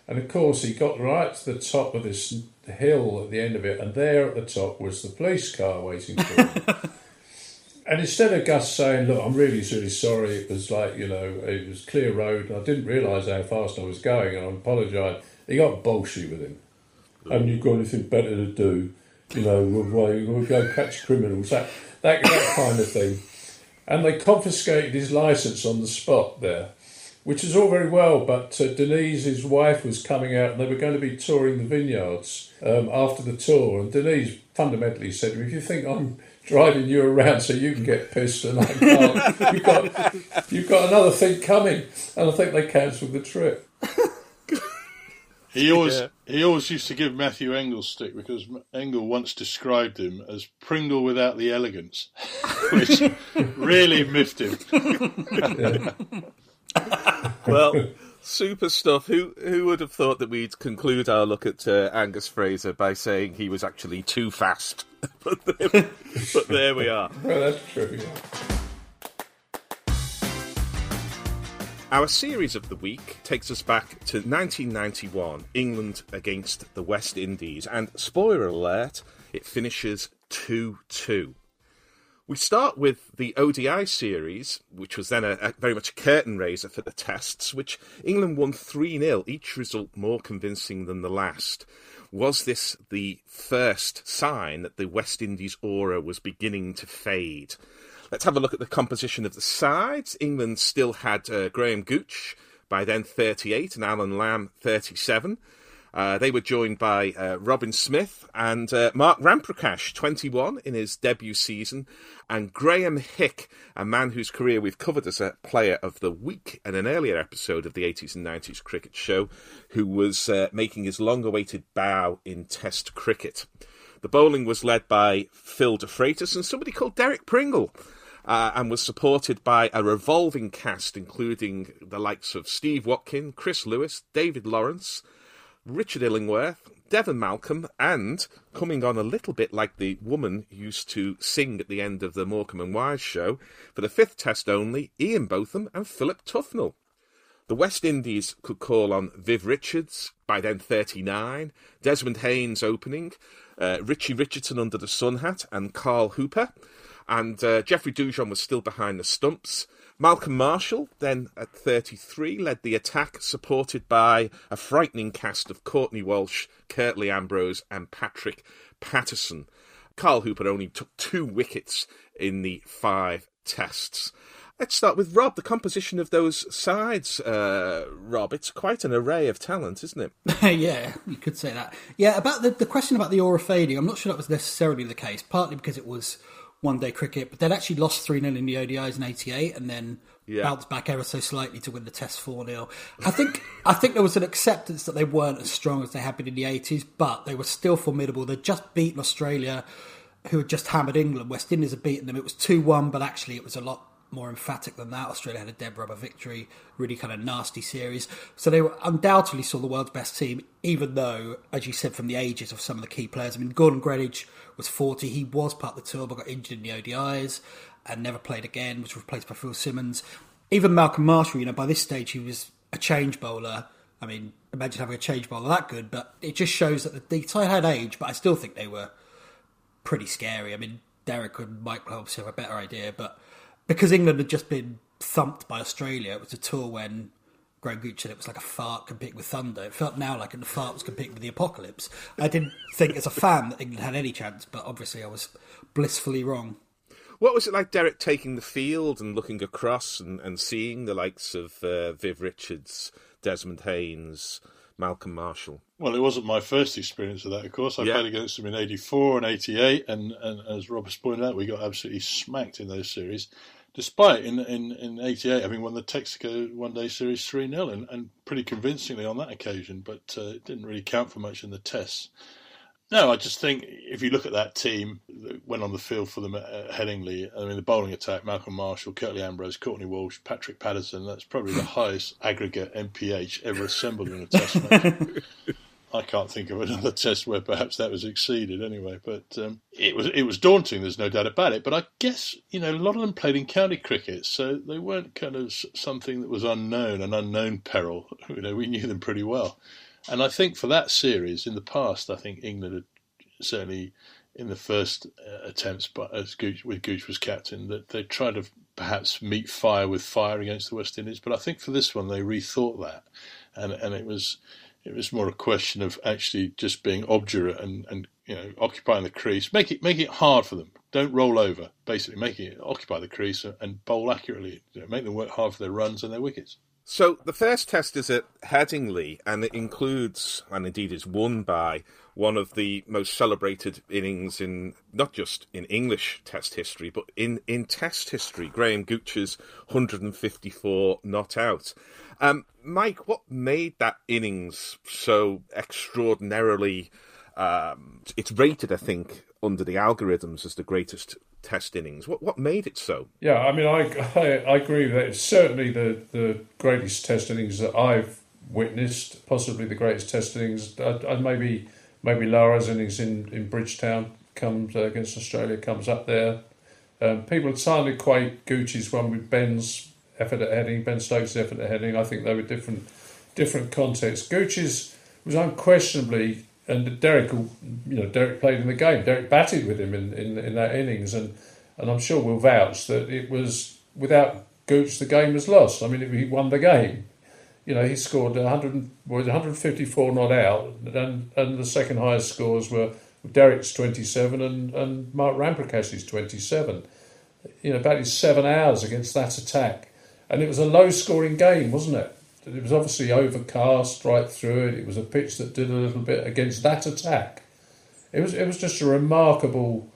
[SPEAKER 2] And of course, he got right to the top of this hill at the end of it, and there at the top was the police car waiting for him. and instead of Gus saying, "Look, I'm really, really sorry," it was like you know, it was clear road, and I didn't realise how fast I was going, and I apologise. He got bullshit with him. Haven't you got anything better to do? You know, we'll, we'll go catch criminals. That, that that kind of thing. And they confiscated his license on the spot there which is all very well, but uh, Denise, his wife, was coming out and they were going to be touring the vineyards um, after the tour. And Denise fundamentally said, If you think I'm driving you around so you can get pissed and I can't, you've got, you've got another thing coming. And I think they cancelled the trip.
[SPEAKER 3] He always
[SPEAKER 1] Yeah.
[SPEAKER 3] he always used to give Matthew Engel stick because Engel once described him as Pringle without the elegance, which really miffed him.
[SPEAKER 1] Well, super stuff. Who who would have thought that we'd conclude our look at uh, Angus Fraser by saying he was actually too fast? but, there, but there we are.
[SPEAKER 2] Well, that's true. Yeah.
[SPEAKER 1] Our series of the week takes us back to 1991, England against the West Indies, and spoiler alert, it finishes 2 2. We start with the ODI series, which was then a, a very much a curtain raiser for the tests, which England won 3 0, each result more convincing than the last. Was this the first sign that the West Indies aura was beginning to fade? Let's have a look at the composition of the sides. England still had uh, Graham Gooch, by then 38, and Alan Lamb, 37. Uh, they were joined by uh, Robin Smith and uh, Mark Ramprakash, 21 in his debut season, and Graeme Hick, a man whose career we've covered as a player of the week in an earlier episode of the 80s and 90s cricket show, who was uh, making his long awaited bow in Test cricket. The bowling was led by Phil DeFreitas and somebody called Derek Pringle. Uh, and was supported by a revolving cast, including the likes of Steve Watkin, Chris Lewis, David Lawrence, Richard Illingworth, Devon Malcolm, and coming on a little bit like the woman used to sing at the end of the Morecambe and Wise show, for the fifth test only, Ian Botham and Philip Tufnell. The West Indies could call on Viv Richards, by then 39, Desmond Haynes opening, uh, Richie Richardson under the sun hat, and Carl Hooper. And uh, Jeffrey Dujon was still behind the stumps. Malcolm Marshall, then at 33, led the attack, supported by a frightening cast of Courtney Walsh, Curtly Ambrose, and Patrick Patterson. Carl Hooper only took two wickets in the five tests. Let's start with Rob. The composition of those sides, uh, Rob, it's quite an array of talent, isn't it?
[SPEAKER 4] yeah, you could say that. Yeah, about the, the question about the aura fading, I'm not sure that was necessarily the case, partly because it was one day cricket, but they'd actually lost 3 0 in the ODIs in 88 and then
[SPEAKER 1] Yeah.
[SPEAKER 4] bounced back ever so slightly to win the Test 4 0. I think, I think there was an acceptance that they weren't as strong as they had been in the 80s, but they were still formidable. They'd just beaten Australia, who had just hammered England. West Indies had beaten them. It was 2 1, but actually it was a lot more emphatic than that. Australia had a dead rubber victory, really kind of nasty series. So they were undoubtedly still the world's best team, even though, as you said, from the ages of some of the key players. I mean, Gordon Greenidge was 40. He was part of the tour, but got injured in the ODIs and never played again, was replaced by Phil Simmons. Even Malcolm Marshall, you know, by this stage, he was a change bowler. I mean, imagine having a change bowler that good, but it just shows that the, the side had age, but I still think they were pretty scary. I mean, Derek and Mike obviously have a better idea, but because England had just been thumped by Australia, it was a tour when Graham Gooch said it was like a fart competing with thunder. It felt now like a fart was competing with the apocalypse. I didn't think as a fan that England had any chance, but obviously I was blissfully wrong.
[SPEAKER 1] What was it like, Derek, taking the field and looking across and, and seeing the likes of uh, Viv Richards, Desmond Haynes, Malcolm Marshall?
[SPEAKER 3] Well, it wasn't my first experience of that, of course. I
[SPEAKER 1] Yeah.
[SPEAKER 3] played against them in 84 and 88, and, and as Robert's pointed out, we got absolutely smacked in those series. Despite in, in, in 88 having won the Texaco one day series 3 0 and, and pretty convincingly on that occasion, but uh, it didn't really count for much in the tests. No, I just think if you look at that team that went on the field for them at, at Headingley, I mean, the bowling attack, Malcolm Marshall, Curtly Ambrose, Courtney Walsh, Patrick Patterson, that's probably the highest aggregate MPH ever assembled in a test match. I can't think of another test where perhaps that was exceeded anyway, but um, it was it was daunting. There's no doubt about it. But I guess you know a lot of them played in county cricket, so they weren't kind of something that was unknown, an unknown peril. You know, we knew them pretty well, and I think for that series in the past, I think England had certainly in the first uh, attempts, but as Gooch, with Gooch was captain, that they tried to perhaps meet fire with fire against the West Indies. But I think for this one, they rethought that, and and it was it was more a question of actually just being obdurate and, and you know occupying the crease. Make it make it hard for them. Don't roll over. Basically, making it occupy the crease and bowl accurately. You know, make them work hard for their runs and their wickets.
[SPEAKER 1] So the first test is at Headingley, and it includes, and indeed is won by, one of the most celebrated innings in not just in English Test history, but in, in Test history. Graham Gooch's 154 not out. Um, Mike, what made that innings so extraordinarily? Um, it's rated, I think, under the algorithms as the greatest test innings. What what made it so?
[SPEAKER 2] Yeah, I mean, I, I, I agree that. It's certainly the, the greatest test innings that I've witnessed, possibly the greatest test innings. And maybe maybe Lara's innings in, in Bridgetown comes uh, against Australia comes up there. Um, people entirely equate Gooch's one with Ben's effort at heading, Ben Stokes' effort at heading. I think they were different different contexts. Gooch's was unquestionably and Derek, you know, Derek played in the game. Derek batted with him in, in, in that innings, and and I'm sure we'll vouch that it was without Gooch the game was lost. I mean, he won the game. You know, he scored 100, was 154 not out, and and the second highest scores were Derek's 27 and, and Mark Ramprakash's 27. You know, about seven hours against that attack. And it was a low scoring game, wasn't it? It was obviously overcast right through it. It was a pitch that did a little bit against that attack. It was it was just a remarkable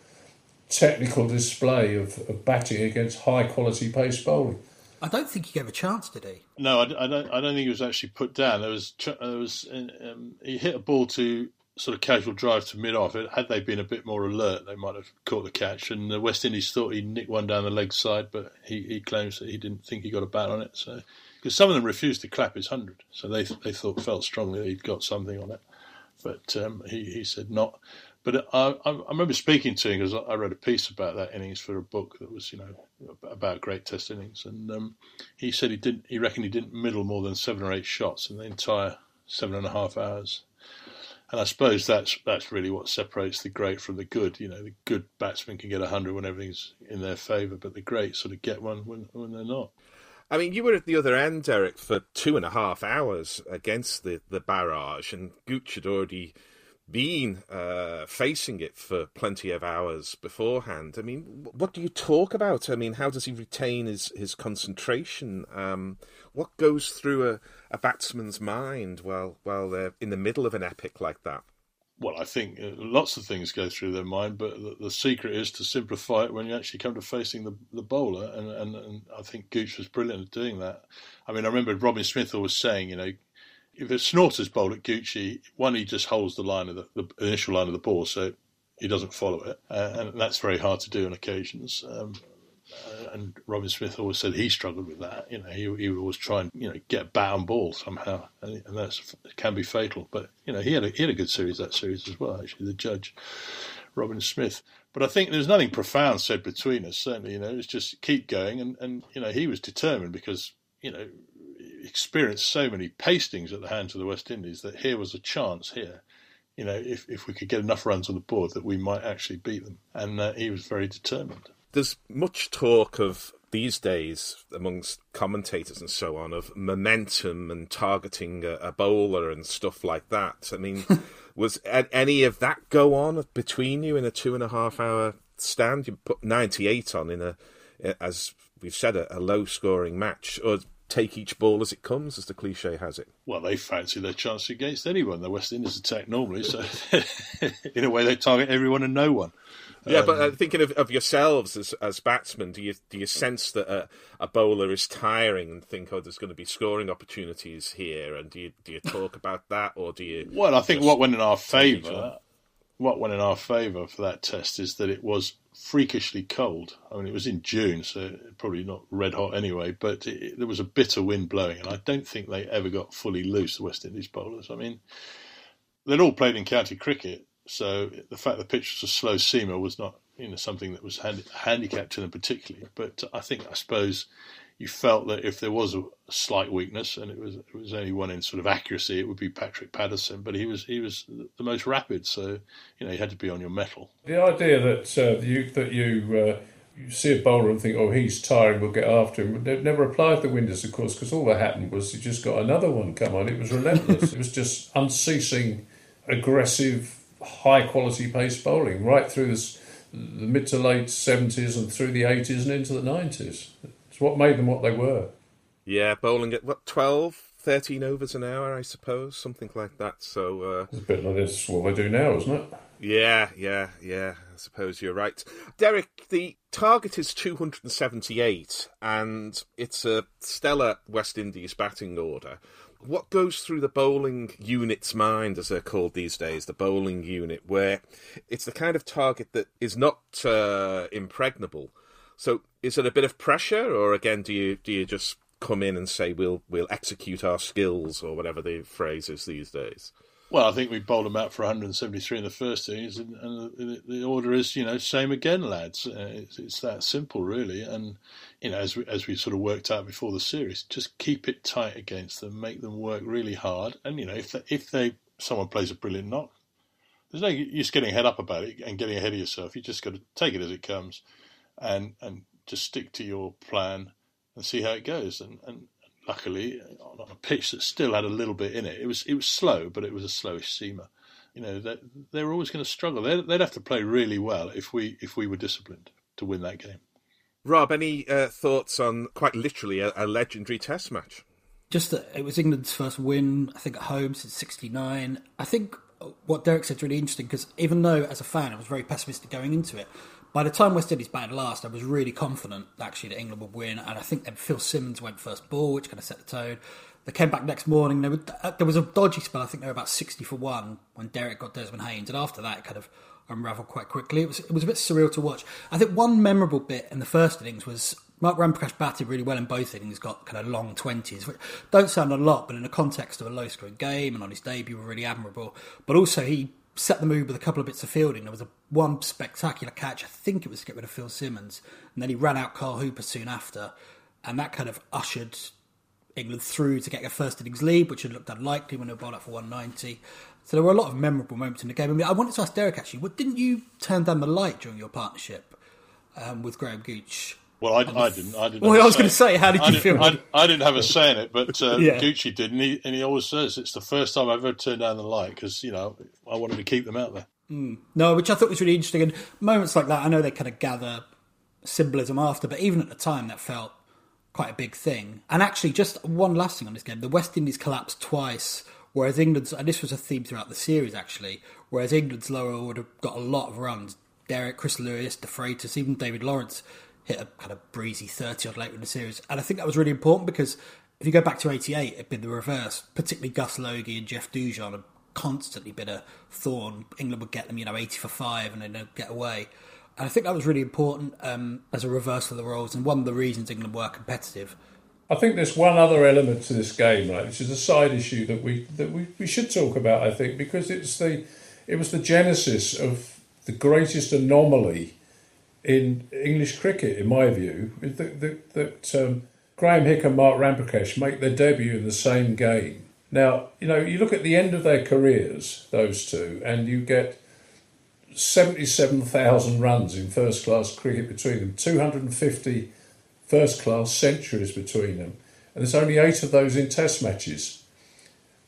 [SPEAKER 2] technical display of, of batting against high quality pace bowling.
[SPEAKER 4] I don't think he gave a chance, did he?
[SPEAKER 3] No, I, I don't. I don't think he was actually put down. There was there was um, he hit a ball to sort of casual drive to mid off. Had they been a bit more alert, they might have caught the catch. And the West Indies thought he nicked one down the leg side, but he, he claims that he didn't think he got a bat on it. So because some of them refused to clap his hundred, so they they thought felt strongly he'd got something on it, but um, he he said not. But I, I remember speaking to him because I read a piece about that innings for a book that was you know about great Test innings, and um, he said he didn't. He reckoned he didn't middle more than seven or eight shots in the entire seven and a half hours. And I suppose that's that's really what separates the great from the good. You know, the good batsmen can get hundred when everything's in their favour, but the great sort of get one when when they're not.
[SPEAKER 1] I mean, you were at the other end, Derek, for two and a half hours against the, the barrage, and Gooch had already been uh, facing it for plenty of hours beforehand. I mean, what do you talk about? I mean, how does he retain his, his concentration? Um, what goes through a, a batsman's mind while while they're in the middle of an epic like that?
[SPEAKER 3] Well, I think uh, lots of things go through their mind, but the, the, secret is to simplify it when you actually come to facing the, the bowler. And, and, and, I think Gooch was brilliant at doing that. I mean, I remember Robin Smith always saying, you know, if a snorter's bowl at Goochie, one, he just holds the line of the, the initial line of the ball, so he doesn't follow it. Uh, and that's very hard to do on occasions. Um, and Robin Smith always said he struggled with that. You know, he he would always try and you know get bat and ball somehow, and, and that can be fatal. But you know, he had a, he had a good series that series as well. Actually, the judge, Robin Smith. But I think there's nothing profound said between us. Certainly, you know, it's just keep going, and and you know, he was determined because you know experienced so many pastings at the hands of the West Indies that here was a chance here you know, if, if we could get enough runs on the board that we might actually beat them. And uh, he was very determined
[SPEAKER 1] there's much talk of these days amongst commentators and so on of momentum and targeting a, a bowler and stuff like that. I mean, was any of that go on between you in a two and a half hour stand? You put 98 on in a, as we've said, a, a low scoring match, or take each ball as it comes, as the cliche has it.
[SPEAKER 3] Well, they fancy their chance against anyone. The West Indies attack normally, so in a way they target everyone and no one.
[SPEAKER 1] Yeah, um, but uh, thinking of, of yourselves as as batsmen, do you do you sense that a, a bowler is tiring and think, oh, there's going to be scoring opportunities here, and do you do you talk about that, or do you?
[SPEAKER 3] Well, I think what went in our favour, what went in our favour for that test is that it was freakishly cold. I mean, it was in June, so probably not red hot anyway, but it, there was a bitter wind blowing, and I don't think they ever got fully loose. The West Indies bowlers. I mean, they'd all played in county cricket so the fact the pitch was a slow seamer was not you know something that was hand, handicapped to them particularly. But I think I suppose you felt that if there was a, slight weakness, and it was it was only one in sort of accuracy, it would be Patrick Patterson. But he was he was the most rapid, so you know you had to be on your metal.
[SPEAKER 2] The idea that uh, you that you. Uh, you see a bowler and think, oh, he's tiring, we'll get after him. It never applied to Windies, of course, because all that happened was he just got another one come on. It was relentless. it was just unceasing, aggressive high quality pace bowling right through this, the mid to late 70s and through the 80s and into the 90s. It's what made them what they were.
[SPEAKER 1] Yeah, bowling at what 12, 13 overs an hour, I suppose, something like that. So uh,
[SPEAKER 2] It's a bit like this, what they do now, isn't it?
[SPEAKER 1] yeah, yeah, yeah. I suppose you're right, Derek. The target is 278, and it's a stellar West Indies batting order. What goes through the bowling unit's mind, as they're called these days, the bowling unit, where it's the kind of target that is not uh, impregnable. So, is it a bit of pressure, or again, do you do you just come in and say we'll we'll execute our skills, or whatever the phrase is these days?
[SPEAKER 3] Well, I think we bowled them out for 173 in the first innings, and, and the, the, order is, you know, same again, lads. Uh, it's, it's, that simple, really. And you know, as we, as we sort of worked out before the series, just keep it tight against them, make them work really hard. And you know, if they, if they someone plays a brilliant knock, there's no use getting head up about it and getting ahead of yourself. You just got to take it as it comes, and and just stick to your plan and see how it goes. And and luckily on a pitch that still had a little bit in it. It was it was slow, but it was a slowish seamer. You know, they, they were always going to struggle. They'd, they'd have to play really well if we if we were disciplined to win that game.
[SPEAKER 1] Rob, any uh, thoughts on quite literally a, a, legendary Test match?
[SPEAKER 4] Just that it was England's first win, I think, at home since '69. I think what Derek said is really interesting because even though, as a fan, I was very pessimistic going into it, by the time West Indies batted last, I was really confident actually that England would win, and I think then Phil Simmons went first ball, which kind of set the tone. They came back next morning. Were, uh, there was a dodgy spell. I think they were about sixty for one when Derek got Desmond Haynes, and after that, kind of unravelled quite quickly. It was it was a bit surreal to watch. I think one memorable bit in the first innings was Mark Ramprakash batted really well in both innings. Got kind of long twenties, which don't sound a lot, but in the context of a low scoring game and on his debut, were really admirable. But also he set the mood with a couple of bits of fielding. There was a one spectacular catch. I think it was to get rid of Phil Simmons, and then he ran out Carl Hooper soon after, and that kind of ushered England through to get a first innings lead, which had looked unlikely when they were bowled out for 190. So there were a lot of memorable moments in the game. I mean, I wanted to ask Derek actually, what, didn't you turn down the light during your partnership um, with Graham Gooch?
[SPEAKER 3] Well, I, I didn't. I didn't.
[SPEAKER 4] Well, I was going to say, how did you feel?
[SPEAKER 3] I, I, didn't have a say in it, but uh, yeah. Goochie did, and he, and he always says it's the first time I've ever turned down the light because you know I wanted to keep them out there.
[SPEAKER 4] Mm. No, which I thought was really interesting, and moments like that, I know they kind of gather symbolism after, but even at the time, that felt quite a big thing. And actually, just one last thing on this game: the West Indies collapsed twice, whereas England's, and this was a theme throughout the series actually, whereas England's lower order got a lot of runs. Derek, Chris Lewis, DeFreitas, even David Lawrence hit a kind of breezy 30 odd later in the series. And I think that was really important because if you go back to 88, it'd been the reverse. Particularly Gus Logie and Jeff Dujon had constantly been a thorn. England would get them, you know, 80 for 5 and then they'd get away. And I think that was really important um, as a reversal of the roles and one of the reasons England were competitive.
[SPEAKER 2] I think there's one other element to this game, right, which is a side issue that we that we, we should talk about, I think, because it's the it was the genesis of the greatest anomaly in English cricket, in my view, that, that, that um, Graeme Hick and Mark Ramprakash make their debut in the same game. Now, you know, you look at the end of their careers, those two, and you get 77,000 runs in first class cricket between them, 250 first class centuries between them, and there's only eight of those in test matches.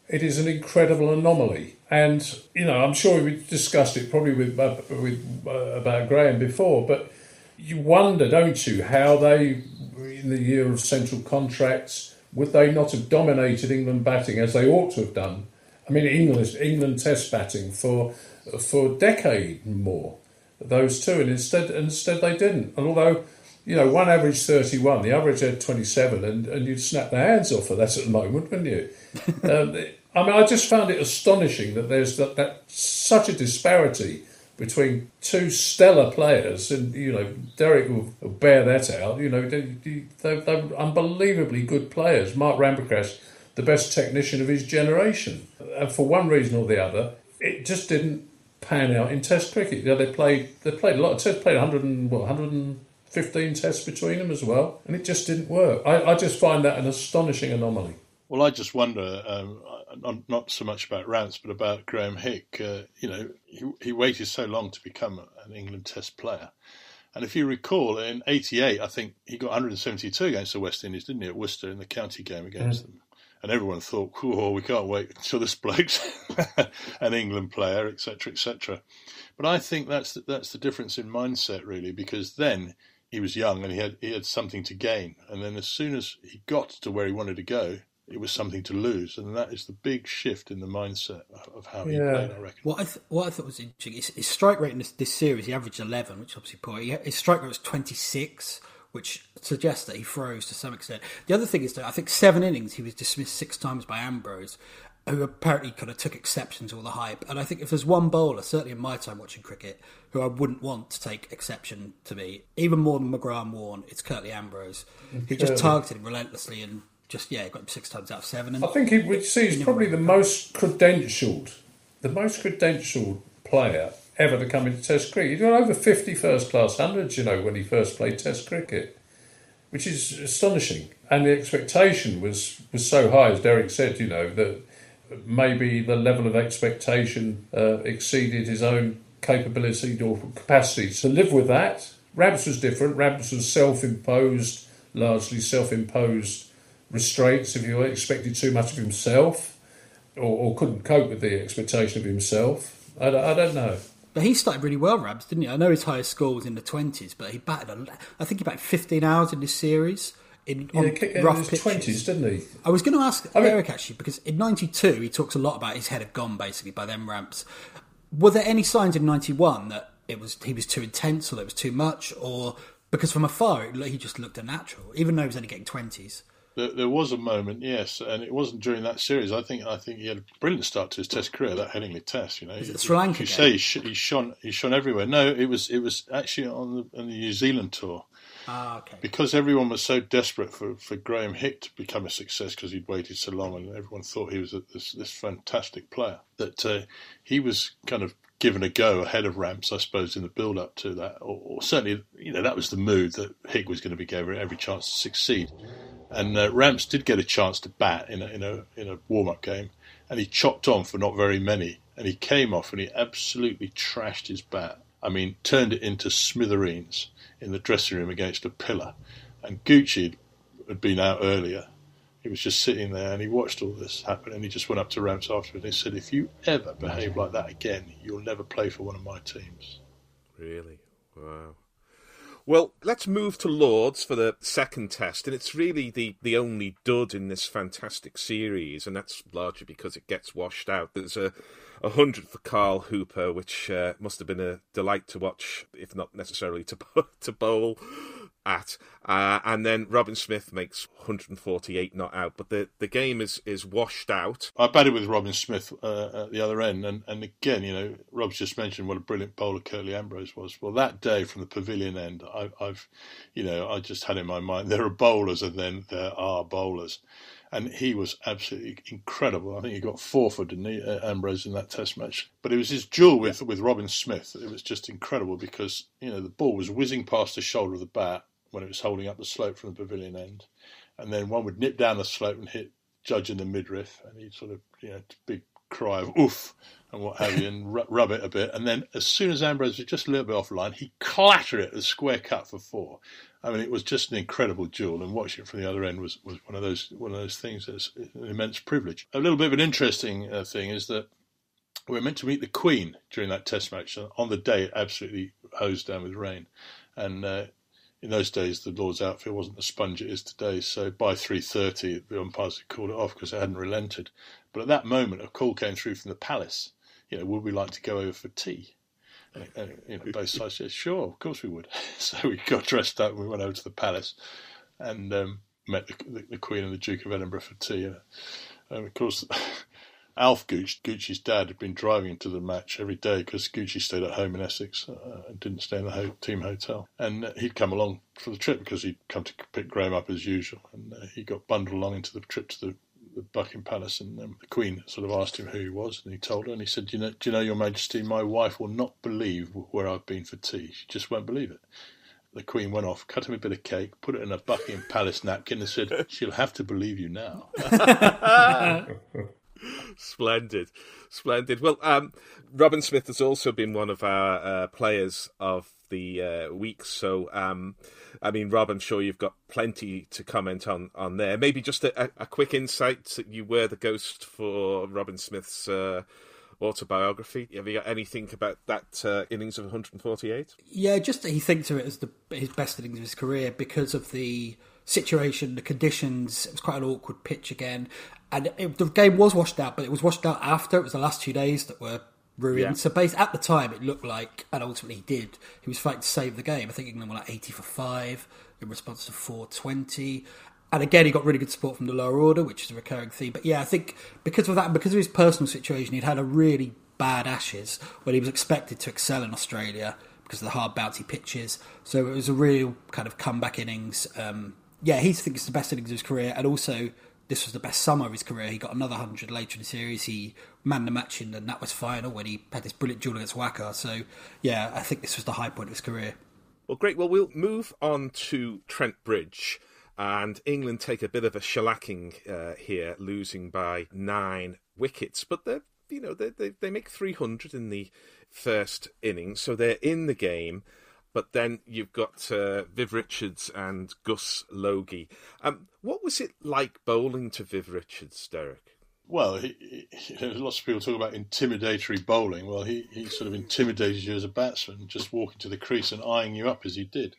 [SPEAKER 2] It is an incredible anomaly, and you know I'm sure we discussed it probably with uh, with uh, about Graeme before, but you wonder, don't you, how they in the year of central contracts would they not have dominated England batting as they ought to have done? I mean, England England Test batting for for a decade more. Those two, and instead instead they didn't. And although you know, one average 31, the average had 27, and, and you'd snap their hands off for that at the moment, wouldn't you? um, I mean, I just found it astonishing that there's that, that such a disparity between two stellar players, and you know, Derek will, bear that out. You know, they, they're, they're unbelievably good players. Mark Ramprakash, the best technician of his generation, and for one reason or the other, it just didn't pan out in Test cricket. You know, they played they played a lot of Tests, played 100 and what 115 Tests between them as well, and it just didn't work. I, I just find that an astonishing anomaly.
[SPEAKER 3] Well, I just wonder, um, not so much about Ramps, but about Graeme Hick. Uh, you know, he, he waited so long to become an England Test player. And if you recall, in '88, I think he got 172 against the West Indies, didn't he, at Worcester in the county game against mm. them? And everyone thought, "Oh, we can't wait until this bloke's an England player, etc., etc." But I think that's the, that's the difference in mindset, really, because then he was young and he had he had something to gain, and then as soon as he got to where he wanted to go, it was something to lose, and that is the big shift in the mindset of how he
[SPEAKER 2] Yeah.
[SPEAKER 3] played. I reckon.
[SPEAKER 4] What I, th- what I thought was interesting is his strike rate in this, this series. He averaged 11, which is obviously poor. He, his strike rate was 26, which suggests that he froze to some extent. The other thing is that I think seven innings he was dismissed six times by Ambrose, who apparently kind of took exception to all the hype. And I think if there's one bowler, certainly in my time watching cricket, who I wouldn't want to take exception to me, even more than McGrath and Warne, it's Curtly Ambrose. He just targeted him relentlessly and just yeah, got him six times out of seven. And
[SPEAKER 2] I think he would see he's probably the most credentialed, the most credentialed player ever to come into Test cricket. He got over 50 first class hundreds, you know, when he first played Test cricket, which is astonishing. And the expectation was, was so high, as Derek said, you know, that maybe the level of expectation uh, exceeded his own capability or capacity to live with that. Ramps was different. Ramps was self imposed, largely self imposed restraints if you expected too much of himself or, or couldn't cope with the expectation of himself. I, don't- I don't know.
[SPEAKER 4] But he started really well, Ramps, didn't he? I know his highest score was in the twenties, but he batted. A, I think he batted fifteen hours in this series in
[SPEAKER 2] Yeah,
[SPEAKER 4] on
[SPEAKER 2] he kicked in
[SPEAKER 4] rough pitches.
[SPEAKER 2] 20s, didn't he?
[SPEAKER 4] I was going to ask
[SPEAKER 2] I mean-
[SPEAKER 4] Derek actually because in '92 he talks a lot about his head had gone basically by them ramps. Were there any signs in '91 that it was he was too intense or it was too much, or because from afar it, he just looked unnatural, even though he was only getting twenties?
[SPEAKER 3] There, there was a moment, yes, and it wasn't during that series. I think I think he had a brilliant start to his Test career. That Headingley Test, you know,
[SPEAKER 4] Was it
[SPEAKER 3] You-
[SPEAKER 4] Sri Lanka
[SPEAKER 3] You
[SPEAKER 4] game?
[SPEAKER 3] say he, sh- he shone, he shone everywhere. No, it was it was actually on the on the New Zealand tour
[SPEAKER 4] Ah, okay.
[SPEAKER 3] because everyone was so desperate for, for Graeme Hick to become a success because he'd waited so long, and everyone thought he was a, this this fantastic player that uh, he was kind of given a go ahead of Ramps, I suppose, in the build up to that, or, or certainly you know that was the mood that Hick was going to be given every chance to succeed. And uh, Ramps did get a chance to bat in a in a in a warm up game, and he chopped on for not very many, and he came off and he absolutely trashed his bat. I mean, turned it into smithereens in the dressing room against a pillar. And Goochie had been out earlier. He was just sitting there and he watched all this happen and he just went up to Ramps afterwards and he said, If you ever behave like that again, you'll never play for one of my teams.
[SPEAKER 1] Really? Wow. Well, let's move to Lords for the second test, and it's really the, the only dud in this fantastic series, and that's largely because it gets washed out. There's a, a hundred for Carl Hooper, which uh, must have been a delight to watch, if not necessarily to to bowl at. Uh, and then Robin Smith makes 148 not out, but the, the game is, is washed out.
[SPEAKER 3] I batted with Robin Smith uh, at the other end, and, and again, you know, Rob's just mentioned what a brilliant bowler Curtly Ambrose was. Well, that day from the pavilion end, I, I've, you know, I just had in my mind there are bowlers, and then there are bowlers, and he was absolutely incredible. I think he got four for didn't he, uh, Ambrose in that Test match. But it was his duel with with Robin Smith. It was just incredible because you know the ball was whizzing past the shoulder of the bat when it was holding up the slope from the pavilion end, and then one would nip down the slope and hit Judge in the midriff, and he'd sort of, you know, big cry of oof and what have you, and ru- rub it a bit. And then as soon as Ambrose was just a little bit offline, he'd clatter it the square cut for four. I mean, it was just an incredible duel, and watching it from the other end was, was one of those one of those things that's an immense privilege. A little bit of an interesting uh, thing is that we were meant to meet the Queen during that Test match. On the day, it absolutely hosed down with rain, and uh, in those days, the Lord's outfield wasn't the sponge it is today. So by three thirty, the umpires had called it off because it hadn't relented. But at that moment, a call came through from the palace. You know, would we like to go over for tea? And, and, you know, both sides said, "Sure, of course we would." So we got dressed up and we went over to the palace and um, met the, the, the Queen and the Duke of Edinburgh for tea. And, and of course, Alf Gooch, Goochie's dad, had been driving to the match every day because Goochie stayed at home in Essex uh, and didn't stay in the ho- team hotel. And uh, he'd come along for the trip because he'd come to pick Graham up as usual. And uh, he got bundled along into the trip to the, the Buckingham Palace. And um, the Queen sort of asked him who he was, and he told her. And he said, "Do you know, do you know Your Majesty, my wife will not believe where I've been for tea. She just won't believe it." The Queen went off, cut him a bit of cake, put it in a Buckingham Palace napkin, and said, "She'll have to believe you now."
[SPEAKER 1] Splendid, splendid. Well, um, Robin Smith has also been one of our uh, players of the uh, week. So, um, I mean, Rob, I'm sure you've got plenty to comment on on there. Maybe just a, a, quick insight. That you were the ghost for Robin Smith's uh, autobiography. Have you got anything about that uh, innings of 148?
[SPEAKER 4] Yeah, just he thinks of it as the his best innings of his career because of the situation, the conditions. It was quite an awkward pitch again, and it, the game was washed out, but it was washed out after. It was the last two days that were ruined.
[SPEAKER 1] Yeah.
[SPEAKER 4] So, based at the time, it looked like, and ultimately he did. He was fighting to save the game. I think England were like eighty for five in response to four twenty. And again, he got really good support from the lower order, which is a recurring theme. But yeah, I think because of that, because of his personal situation, he'd had a really bad Ashes when he was expected to excel in Australia because of the hard, bouncy pitches. So it was a real kind of comeback innings. Um, yeah, he thinks it's the best innings of his career, and also this was the best summer of his career. He got another hundred later in the series. He manned the match in the NatWest final when he had this brilliant duel against Waqar. So yeah, I think this was the high point of his career.
[SPEAKER 1] Well, great. Well, we'll move on to Trent Bridge. And England take a bit of a shellacking uh, here, losing by nine wickets. But they you know, they, they, they make 300 in the first innings, so they're in the game. But then you've got uh, Viv Richards and Gus Logie. Um, what was it like bowling to Viv Richards, Derek?
[SPEAKER 3] Well, he, he, lots of people talk about intimidatory bowling. Well, he, he sort of intimidated you as a batsman, just walking to the crease and eyeing you up as he did.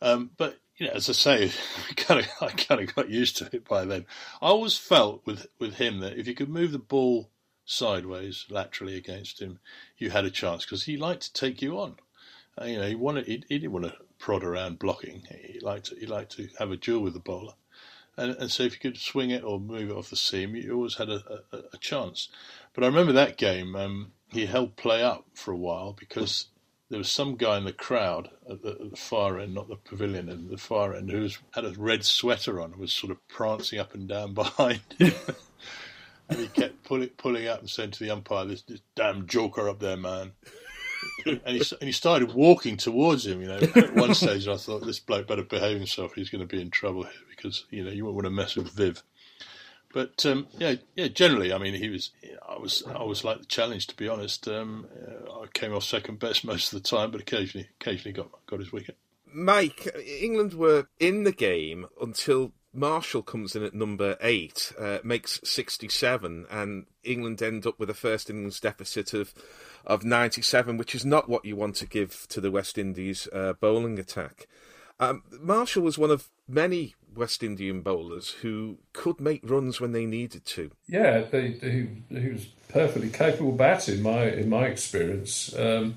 [SPEAKER 3] Um, but you know, as I say, kind of, I kind of got used to it by then. I always felt with with him that if you could move the ball sideways, laterally against him, you had a chance because he liked to take you on. Uh, you know, he wanted he, he, didn't want to prod around blocking. He liked to, he liked to have a duel with the bowler, and and so if you could swing it or move it off the seam, you always had a, a, a chance. But I remember that game. Um, he held play up for a while because there was some guy in the crowd at the, at the, far end, not the pavilion end, the far end, who had a red sweater on and was sort of prancing up and down behind him. and he kept pulling, pulling up and saying to the umpire, this, this damn joker up there, man. And, he, and he started walking towards him, you know. At one stage, I thought, this bloke better behave himself. He's going to be in trouble here because, you know, you won't want to mess with Viv. But um, yeah, yeah. Generally, I mean, he was. I was. I was like the challenge, to be honest. Um, I came off second best most of the time, but occasionally, occasionally got got his wicket.
[SPEAKER 1] Mike, England were in the game until Marshall comes in at number eight, uh, makes sixty-seven, and England end up with a first innings deficit of of ninety-seven, which is not what you want to give to the West Indies uh, bowling attack. Um, Marshall was one of many West Indian bowlers who could make runs when they needed to.
[SPEAKER 2] Yeah, they, he, he was perfectly capable bat in my in my experience. Um,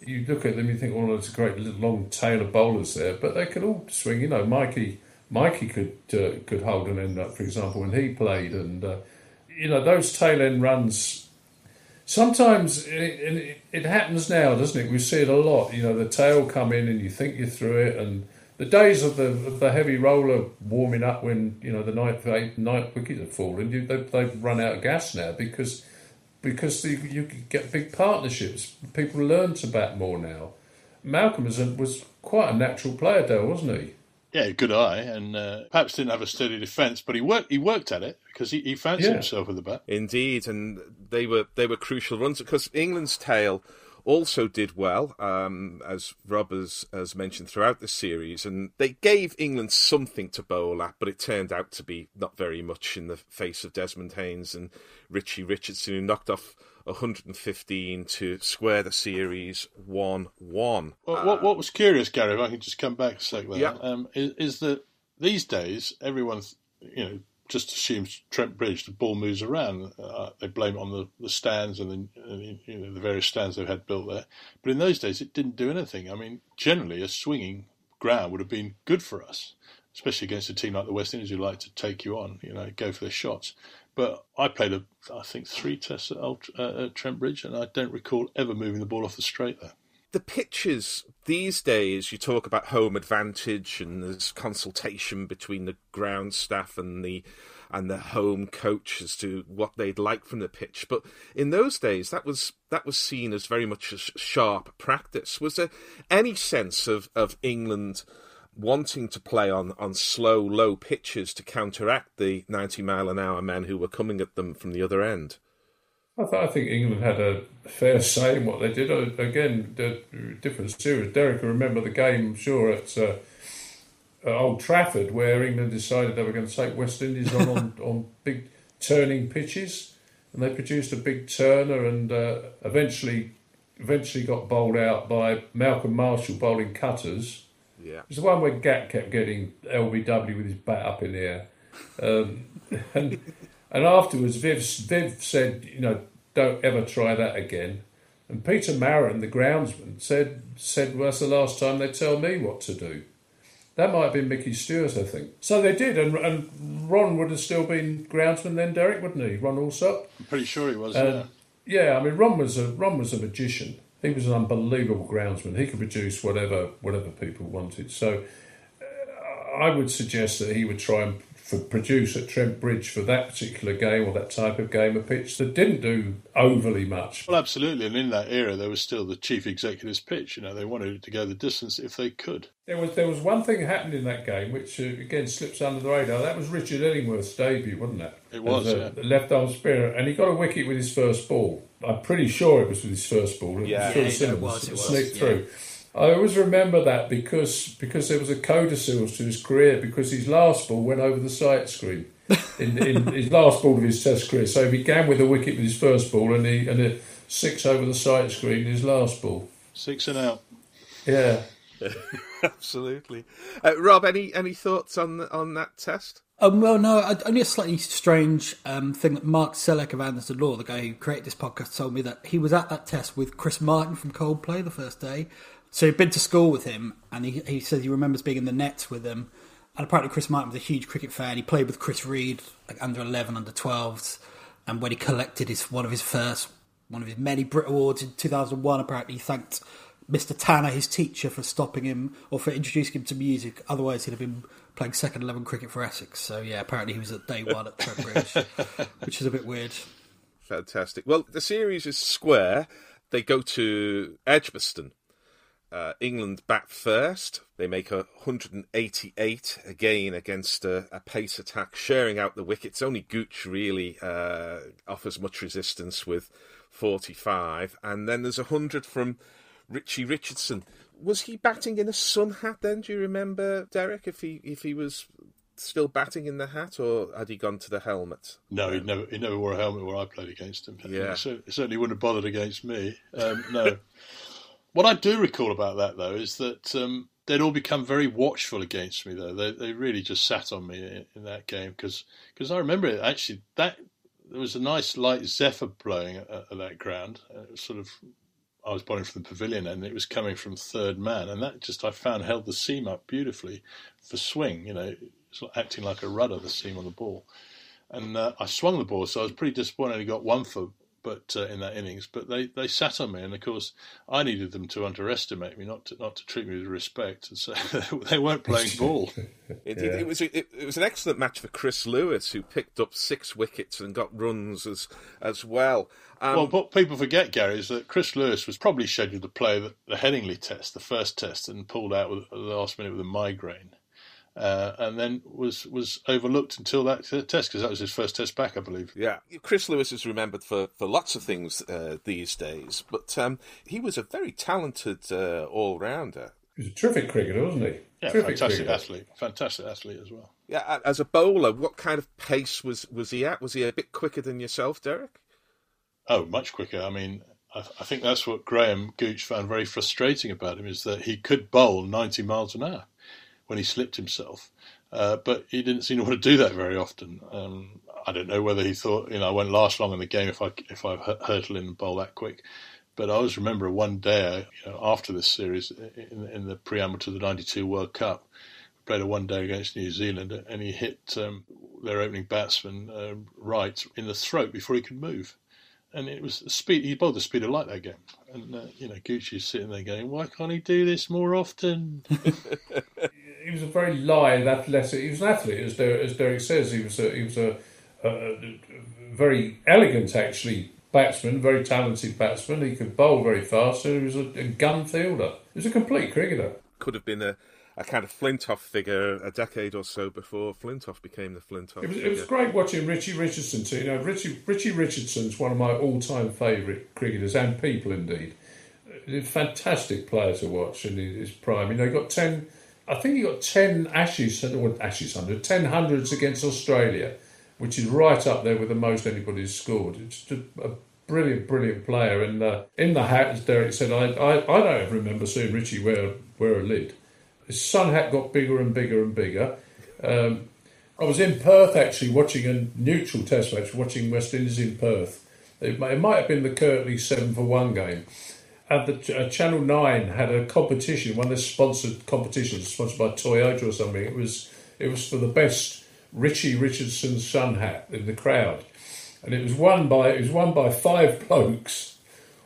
[SPEAKER 2] you look at them, you think, well, there's a great long tail of bowlers there, but they could all swing. You know, Mikey Mikey could uh, could hold an end up, for example, when he played, and uh, you know those tail end runs. Sometimes it, it, happens now, doesn't it? We see it a lot. You know, the tail come in, and you think you're through it, and the days of the of the heavy roller warming up when you know the ninth eighth ninth wickets have fallen, you, they, they've run out of gas now because because the, you get big partnerships. People learn to bat more now. Malcolm was, was quite a natural player, though, wasn't he?
[SPEAKER 3] Yeah, good eye, and uh, perhaps didn't have a steady defence, but he worked. He worked at it because he, he fancied yeah. himself with the bat.
[SPEAKER 1] Indeed, and they were they were crucial runs because England's tail also did well, um, as Rob has, has mentioned throughout the series, and they gave England something to bowl at, but it turned out to be not very much in the face of Desmond Haynes and Richie Richardson, who knocked off 115 to square the series 1 1.
[SPEAKER 3] Well, what, what was curious, Gary, if I can just come back a sec there,
[SPEAKER 1] yeah.
[SPEAKER 3] um, is, is that these days everyone, you know, just assumes Trent Bridge, the ball moves around. Uh, they blame it on the, the stands and the, you know, the various stands they've had built there. But in those days, it didn't do anything. I mean, generally, a swinging ground would have been good for us, especially against a team like the West Indies who like to take you on, you know, go for their shots. But I played, a, I think, three tests at, uh, at Trent Bridge, and I don't recall ever moving the ball off the straight there
[SPEAKER 1] the pitches these days, you talk about home advantage, and there's consultation between the ground staff and the and the home coach as to what they'd like from the pitch. But in those days, that was that was seen as very much a sharp practice. Was there any sense of of England? Wanting to play on, on slow, low pitches to counteract the 90 mile an hour men who were coming at them from the other end?
[SPEAKER 2] I, th- I, think England had a fair say in what they did. Uh, again, the different series. Derek, I remember the game, I'm sure, at, uh, at Old Trafford, where England decided they were going to take West Indies on, on, on big turning pitches. and they produced a big Turner, and uh, eventually, eventually got bowled out by Malcolm Marshall bowling cutters.
[SPEAKER 1] Yeah.
[SPEAKER 2] It was the one where Gat kept getting LBW with his bat up in the air, um, and and afterwards Viv Viv said, you know, don't ever try that again. And Peter Marron, the groundsman, said said, well, that's the last time they tell me what to do. That might have been Mickey Stewart, I think. So they did, and, and Ron would have still been groundsman then, Derek, wouldn't he? Ron Allsopp.
[SPEAKER 3] I'm pretty sure he was.
[SPEAKER 2] Uh,
[SPEAKER 3] yeah.
[SPEAKER 2] Yeah, I mean, Ron was a Ron was a magician. He was an unbelievable groundsman. He could produce whatever whatever people wanted. So uh, I would suggest that he would try and for produce at Trent Bridge for that particular game or that type of game a pitch that didn't do overly much.
[SPEAKER 3] Well, absolutely. And in that era, there was still the chief executive's pitch. You know, they wanted it to go the distance if they could.
[SPEAKER 2] There was there was one thing happened in that game which uh, again slips under the radar. That was Richard Illingworth's debut, wasn't it?
[SPEAKER 3] It was,
[SPEAKER 2] As a
[SPEAKER 3] yeah.
[SPEAKER 2] left arm spinner, and he got a wicket with his first ball. I'm pretty sure it was with his first ball.
[SPEAKER 1] Yeah.
[SPEAKER 2] Phil
[SPEAKER 4] Yeah,
[SPEAKER 2] Simmons
[SPEAKER 4] it was, it was,
[SPEAKER 2] sneaked
[SPEAKER 4] yeah.
[SPEAKER 2] through. I always remember that because because there was a codicil to his career because his last ball went over the sight screen in, in his last ball of his Test career. So he began with a wicket with his first ball and he and a six over the sight screen in his last ball.
[SPEAKER 3] Six and out.
[SPEAKER 2] Yeah.
[SPEAKER 1] Absolutely. Uh, Rob, any any thoughts on on that test?
[SPEAKER 4] Um, well, no, only a slightly strange um, thing that Mark Sellek of Anderton Law, the guy who created this podcast, told me that he was at that test with Chris Martin from Coldplay the first day. So he'd been to school with him, and he, he says he remembers being in the nets with him. And apparently, Chris Martin was a huge cricket fan. He played with Chris Read, like under 11, under 12s. And when he collected his one of his first, one of his many Brit Awards in 2001, apparently he thanked Mr. Tanner, his teacher, for stopping him or for introducing him to music. Otherwise, he'd have been playing second 11 cricket for Essex. So, yeah, apparently he was at day one at Trent Bridge, which is a bit weird.
[SPEAKER 1] Fantastic. Well, the series is square. They go to Edgbaston. Uh, England bat first. They make a 188 again against a, a pace attack, sharing out the wickets. Only Gooch really uh, offers much resistance with 45. And then there's a 100 from Richie Richardson. Was he batting in a sun hat then? Do you remember, Derek, if he if he was still batting in the hat or had he gone to the helmet?
[SPEAKER 3] No, he never he never wore a helmet where I played against him.
[SPEAKER 1] Yeah.
[SPEAKER 3] He certainly wouldn't have bothered against me. Um, no. what I do recall about that though is that um, they'd all become very watchful against me. Though they they really just sat on me in, in that game because because I remember it actually that there was a nice light zephyr blowing at, at that ground. Uh, sort of I was bowling from the pavilion and it was coming from third man, and that just I found held the seam up beautifully for swing. You know, acting like a rudder, the seam on the ball. And uh, I swung the ball, so I was pretty disappointed. I got one for, but uh, in that innings, but they, they sat on me, and of course I needed them to underestimate me, not to not to treat me with respect, and so they weren't playing ball.
[SPEAKER 1] It,
[SPEAKER 2] Yeah.
[SPEAKER 1] it, it was it, it was an excellent match for Chris Lewis, who picked up six wickets and got runs as as well. Um,
[SPEAKER 3] well, what people forget, Gary, is that Chris Lewis was probably scheduled to play the, the Headingley Test, the first test, and pulled out with, at the last minute with a migraine. Uh, and then was was overlooked until that test because that was his first test back, I believe.
[SPEAKER 1] yeah, Chris Lewis is remembered for, for lots of things uh, these days, but um, he was a very talented uh, all rounder.
[SPEAKER 2] He was a terrific cricketer, wasn't he?
[SPEAKER 3] Yeah,
[SPEAKER 2] terrific
[SPEAKER 3] fantastic
[SPEAKER 2] cricketer.
[SPEAKER 3] athlete, fantastic athlete as well.
[SPEAKER 1] Yeah, as a bowler, what kind of pace was, was he at? Was he a bit quicker than yourself, Derek?
[SPEAKER 3] Oh, much quicker. I mean, I, I think that's what Graham Gooch found very frustrating about him is that he could bowl 90 miles an hour when he slipped himself, uh, but he didn't seem to want to do that very often. Um, I don't know whether he thought, you know, I won't last long in the game if I if I hu- hurtle in and bowl that quick. But I always remember one day you know, after this series in, in the preamble to the '92 World Cup, played a one day against New Zealand, and he hit um, their opening batsman uh, right in the throat before he could move and it was speed. He bowled the speed of light that game, and uh, you know Goochie's sitting there going, "Why can't he do this more often?"
[SPEAKER 2] he was a very lithe, athletic. He was an athlete, as Derek, as Derek says. He was a, he was a, a, a very elegant, actually, batsman, very talented batsman. He could bowl very fast, and he was a, a gun fielder. He was a complete cricketer.
[SPEAKER 1] Could have been a, a kind of Flintoff figure a decade or so before Flintoff became the Flintoff
[SPEAKER 2] It was, it was great watching Richie Richardson too. You know, Richie Richie Richardson's one of my all-time favourite cricketers and people indeed. He's a fantastic player to watch in his prime. You know, he got ten. I think he got ten Ashes, or Ashes hundred, ten hundreds against Australia which is right up there with the most anybody's scored. It's just a brilliant, brilliant player. And uh, in the hat, as Derek said, I, I, I don't ever remember seeing Richie wear, wear a lid. His sun hat got bigger and bigger and bigger. Um, I was in Perth actually watching a neutral test match, watching West Indies in Perth. It might, it might have been the Curtly 7 for 1 game. And the uh, Channel 9 had a competition, one of the sponsored competitions, sponsored by Toyota or something. It was, it was for the best Richie Richardson sun hat in the crowd and it was won by it was won by five blokes,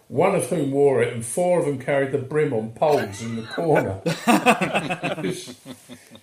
[SPEAKER 2] one of whom wore it, and four of them carried the brim on poles in the corner. it, was,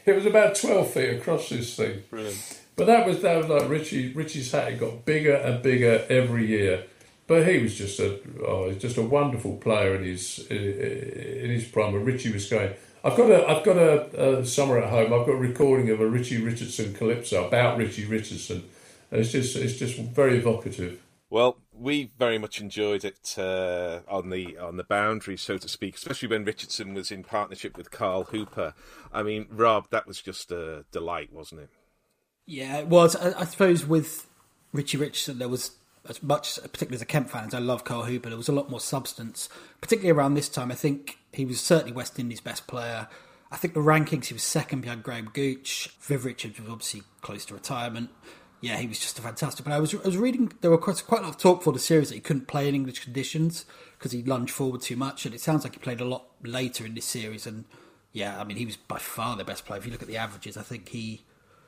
[SPEAKER 2] it, was, about twelve feet across this thing.
[SPEAKER 3] Brilliant.
[SPEAKER 2] But that was that was like Richie Richie's hat. It got bigger and bigger every year. But he was just a oh, just a wonderful player in his in his prime. When Richie was going, I've got a I've got a, a summer at home. I've got a recording of a Richie Richardson calypso about Richie Richardson And it's just it's just very evocative.
[SPEAKER 1] Well, we very much enjoyed it uh, on the on the boundary, so to speak, especially when Richardson was in partnership with Carl Hooper. I mean, Rob, that was just a delight, wasn't it?
[SPEAKER 4] Yeah, it was. I, I suppose with Richie Richardson, there was as much, particularly as a Kent fan, as I love Carl Hooper, there was a lot more substance, particularly around this time. I think he was certainly West Indies' best player. I think the rankings, he was second behind Graham Gooch. Viv Richards was obviously close to retirement yeah, he was just a fantastic player. I was, I was reading, there were quite, quite a lot of talk for the series that he couldn't play in English conditions because he lunged forward too much, and it sounds like he played a lot later in this series. And yeah, I mean, he was by far the best player. If you look at the averages, I think he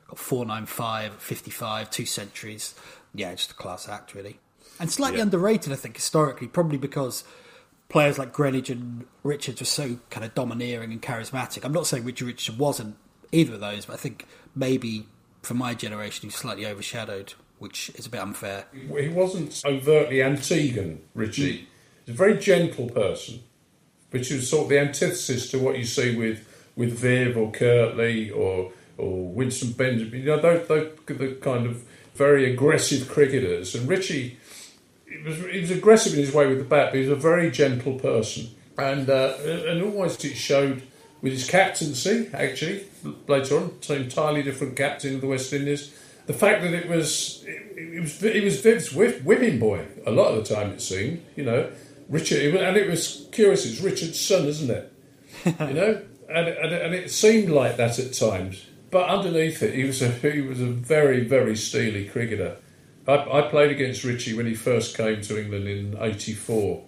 [SPEAKER 4] got 495, 55, two centuries. Yeah, just a class act, really. And slightly yeah. underrated, I think, historically, probably because players like Greenidge and Richards were so kind of domineering and charismatic. I'm not saying Richard Richards wasn't either of those, but I think maybe for my generation, he's slightly overshadowed, which is a bit unfair.
[SPEAKER 2] He wasn't overtly Antiguan, Richie. Hmm. He's a very gentle person, which is sort of the antithesis to what you see with, with Viv or Curtly or or Winston Benjamin. You know, those, those the kind of very aggressive cricketers. And Richie, he was, he was aggressive in his way with the bat, but he was a very gentle person. And uh, and almost it showed with his captaincy, actually, later on, an entirely different captain of the West Indies. The fact that it was it, was it was Viv's whipping boy a lot of the time it seemed, you know, Richard, and it was curious. It's Richard's son, isn't it? you know, and, and and it seemed like that at times, but underneath it, he was a he was a very very steely cricketer. I, I played against Richie when he first came to England in '84,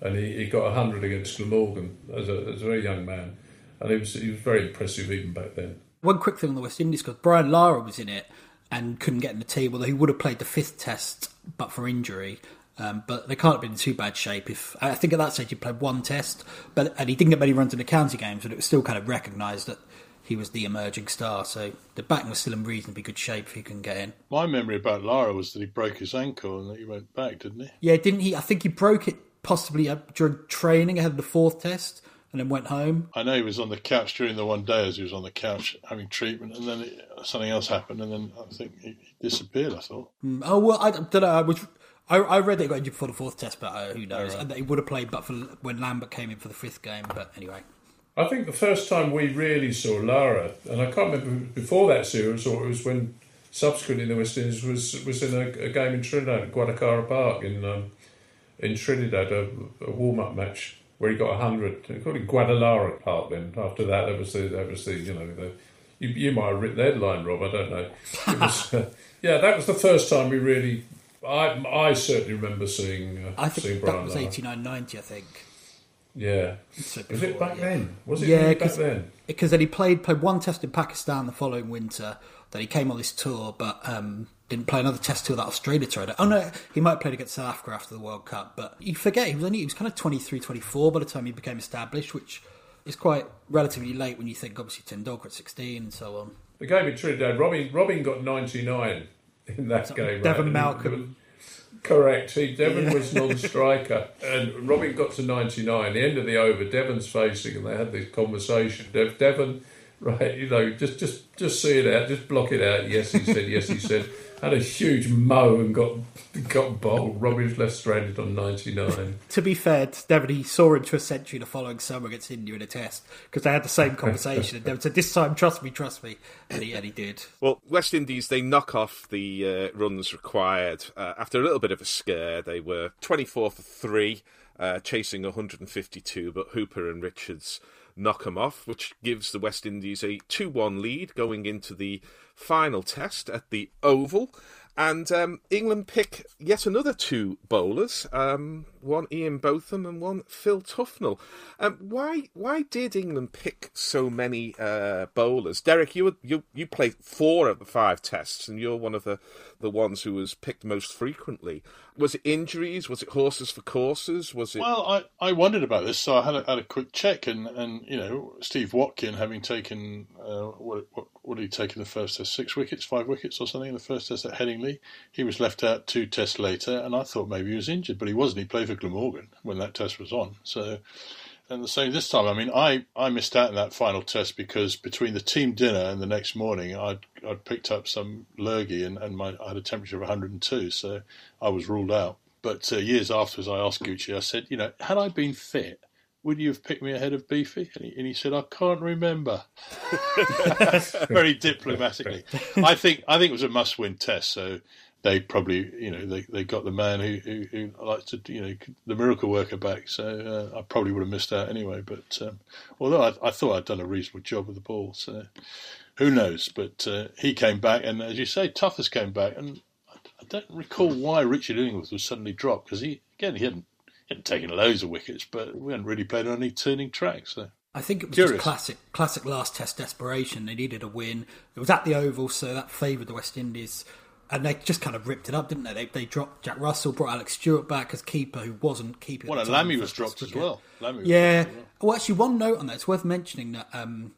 [SPEAKER 2] and he, he got hundred against Glamorgan as a, as a very young man and he was he was very impressive even back then.
[SPEAKER 4] One quick thing on the West Indies because Brian Lara was in it and couldn't get in the team, although he would have played the fifth test but for injury. Um, but they can't have been in too bad shape. If I think at that stage he played one test, but and he didn't get many runs in the county games, but it was still kind of recognised that he was the emerging star. So the batting was still in reasonably good shape if he can get in.
[SPEAKER 3] My memory about Lara was that he broke his ankle and that he went back, didn't he?
[SPEAKER 4] Yeah, didn't he? I think he broke it possibly during training ahead of the fourth test and then went home.
[SPEAKER 3] I know he was on the couch during the one day as he was on the couch having treatment, and then it, something else happened, and then I think he, disappeared. I thought.
[SPEAKER 4] Mm, oh well, I don't know. I was. I, I read they got injured before the fourth test, but uh, who knows? Right. And they would have played, but for when Lambert came in for the fifth game. But anyway,
[SPEAKER 2] I think the first time we really saw Lara, and I can't remember before that series, or it was when subsequently in the West Indies was was in a, a game in Trinidad, Guaracara Park in um, in Trinidad, a, a warm up match where he got a hundred. They called it Guaracara Park. Then after that, there was the there was the you know the you, you might have written the headline, Rob. I don't know. It was, uh, yeah, that was the first time we really. I I certainly remember seeing. Uh,
[SPEAKER 4] I think
[SPEAKER 2] seeing
[SPEAKER 4] that was eighty nine ninety. I think.
[SPEAKER 2] Yeah. So was it back yeah. then? Was it yeah, back then?
[SPEAKER 4] Because then he played played one test in Pakistan the following winter. Then he came on this tour, but um, didn't play another test till that Australia tour. Oh no, he might have played against South Africa after the World Cup, but you forget he was only he was kind of 23, 24 by the time he became established, which is quite relatively late when you think obviously Tendulkar at sixteen and so on.
[SPEAKER 2] The game in Trinidad, Robin Robin got ninety nine in that so game.
[SPEAKER 4] Devon right? Malcolm.
[SPEAKER 2] Correct. He Devon yeah. was non-striker, and Robin got to ninety nine. The end of the over, Devon's facing, and they had this conversation. Devon, right? You know, just just just see it out, just block it out. Yes, he said. Yes, he said had a huge mow and got got bowled. Robbie was left stranded on 99.
[SPEAKER 4] to be fair to Devon, he saw into a century the following summer against India in a test because they had the same conversation. and Devon said, "This time, trust me, trust me," and he, and he did.
[SPEAKER 1] Well, West Indies they knock off the uh, runs required uh, after a little bit of a scare. They were 24 for three, uh, chasing 152, but Hooper and Richards knock them off, which gives the West Indies a 2 1 lead going into the final test at the Oval. And um, England pick yet another two bowlers, um, one Ian Botham and one Phil Tufnell. Um, why why did England pick so many uh, bowlers? Derek, you, you you played four of the five tests, and you're one of the, the ones who was picked most frequently. Was it injuries? Was it horses for courses? Was it?
[SPEAKER 3] Well, I, I wondered about this, so I had a, had a quick check, and, and you know Steve Watkin having taken uh, what, what what did he take in the first test? Six wickets, five wickets, or something in the first test at Headingley. He was left out two tests later, and I thought maybe he was injured, but he wasn't. He played for Glamorgan when that test was on. So, and the same this time. I mean, I, I missed out in that final test because between the team dinner and the next morning, I'd I'd picked up some lurgy and, and my I had a temperature of 102, so I was ruled out. But uh, years afterwards, I asked Goochie, I said, you know, had I been fit, would you have picked me ahead of Beefy? And he, and he said, I can't remember. Very diplomatically. I think I think it was a must-win test. So they probably, you know, they, they got the man who, who, who likes to, you know, the miracle worker back. So uh, I probably would have missed out anyway. But um, although I, I, thought I'd done a reasonable job with the ball, so who knows? But uh, he came back, and as you say, Tuffers came back, and I don't recall why Richard Illingworth was suddenly dropped because he again he hadn't he hadn't taken loads of wickets, but we hadn't really played on any turning tracks. So.
[SPEAKER 4] I think it was Curious. just classic, classic last test desperation. They needed a win. It was at the Oval, so that favoured the West Indies, and they just kind of ripped it up, didn't they? They, they dropped Jack Russell, brought Alex Stewart back as keeper, who wasn't keeping.
[SPEAKER 3] Well, and Lammy was dropped as well. Lammy
[SPEAKER 4] yeah. Well. well. actually, one note on that. It's worth mentioning that. Um,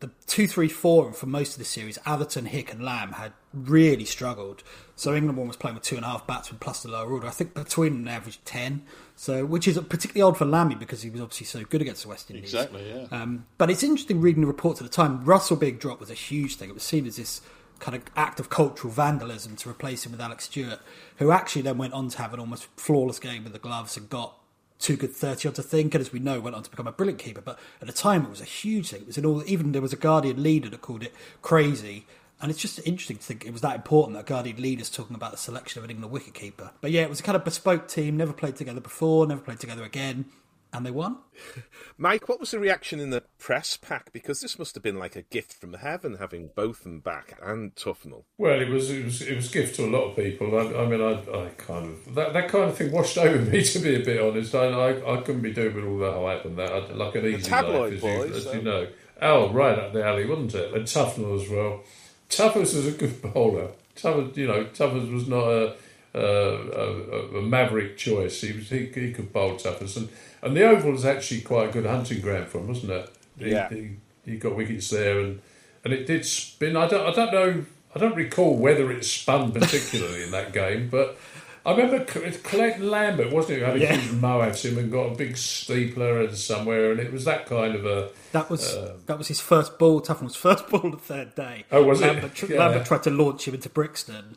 [SPEAKER 4] the two, three, four, and for most of the series, Atherton, Hick, and Lamb had really struggled. So England one was playing with two and a half batsmen plus the lower order. I think between an average averaged ten. So which is particularly odd for Lammy because he was obviously so good against the West Indies.
[SPEAKER 3] Exactly, yeah.
[SPEAKER 4] Um, but it's interesting reading the reports at the time. Russell being dropped was a huge thing. It was seen as this kind of act of cultural vandalism to replace him with Alex Stewart, who actually then went on to have an almost flawless game with the gloves and got two good 30 odd to think, and as we know, went on to become a brilliant keeper. But at the time, it was a huge thing. It was in all, even there was a Guardian leader that called it crazy. And it's just interesting to think it was that important that Guardian leader's talking about the selection of an England wicketkeeper. But yeah, it was a kind of bespoke team, never played together before, never played together again and they won.
[SPEAKER 1] Mike, what was the reaction in the press pack? Because this must have been like a gift from heaven, having both them back and Tufnell.
[SPEAKER 2] Well, it was it was it was a gift to a lot of people. I, I mean, I, I kind of that, that kind of thing washed over me. To be a bit honest, I I, I couldn't be doing with all that hype and that. I, like an easy
[SPEAKER 1] life,
[SPEAKER 2] as,
[SPEAKER 1] boys,
[SPEAKER 2] you, as
[SPEAKER 1] so.
[SPEAKER 2] you know. Oh, right up the alley, wasn't it? And Tufnell as well. Tuffers was a good bowler. Tuffers, you know, Tuffers was not a, a, a, a maverick choice. He was he, he could bowl Tuffers and and the Oval is actually quite a good hunting ground for him, wasn't it? He,
[SPEAKER 1] yeah.
[SPEAKER 2] He, he got wickets there, and and it did spin. I don't, I don't know. I don't recall whether it spun particularly in that game, but I remember Clayton Lambert, wasn't it, who had a yeah. huge mow at him and got a big steepler somewhere, and it was that kind of a.
[SPEAKER 4] That was uh, that was his first ball. Tufnell's first ball the third day.
[SPEAKER 2] Oh, was
[SPEAKER 4] Lambert,
[SPEAKER 2] it?
[SPEAKER 4] Yeah. Lambert tried to launch him into Brixton,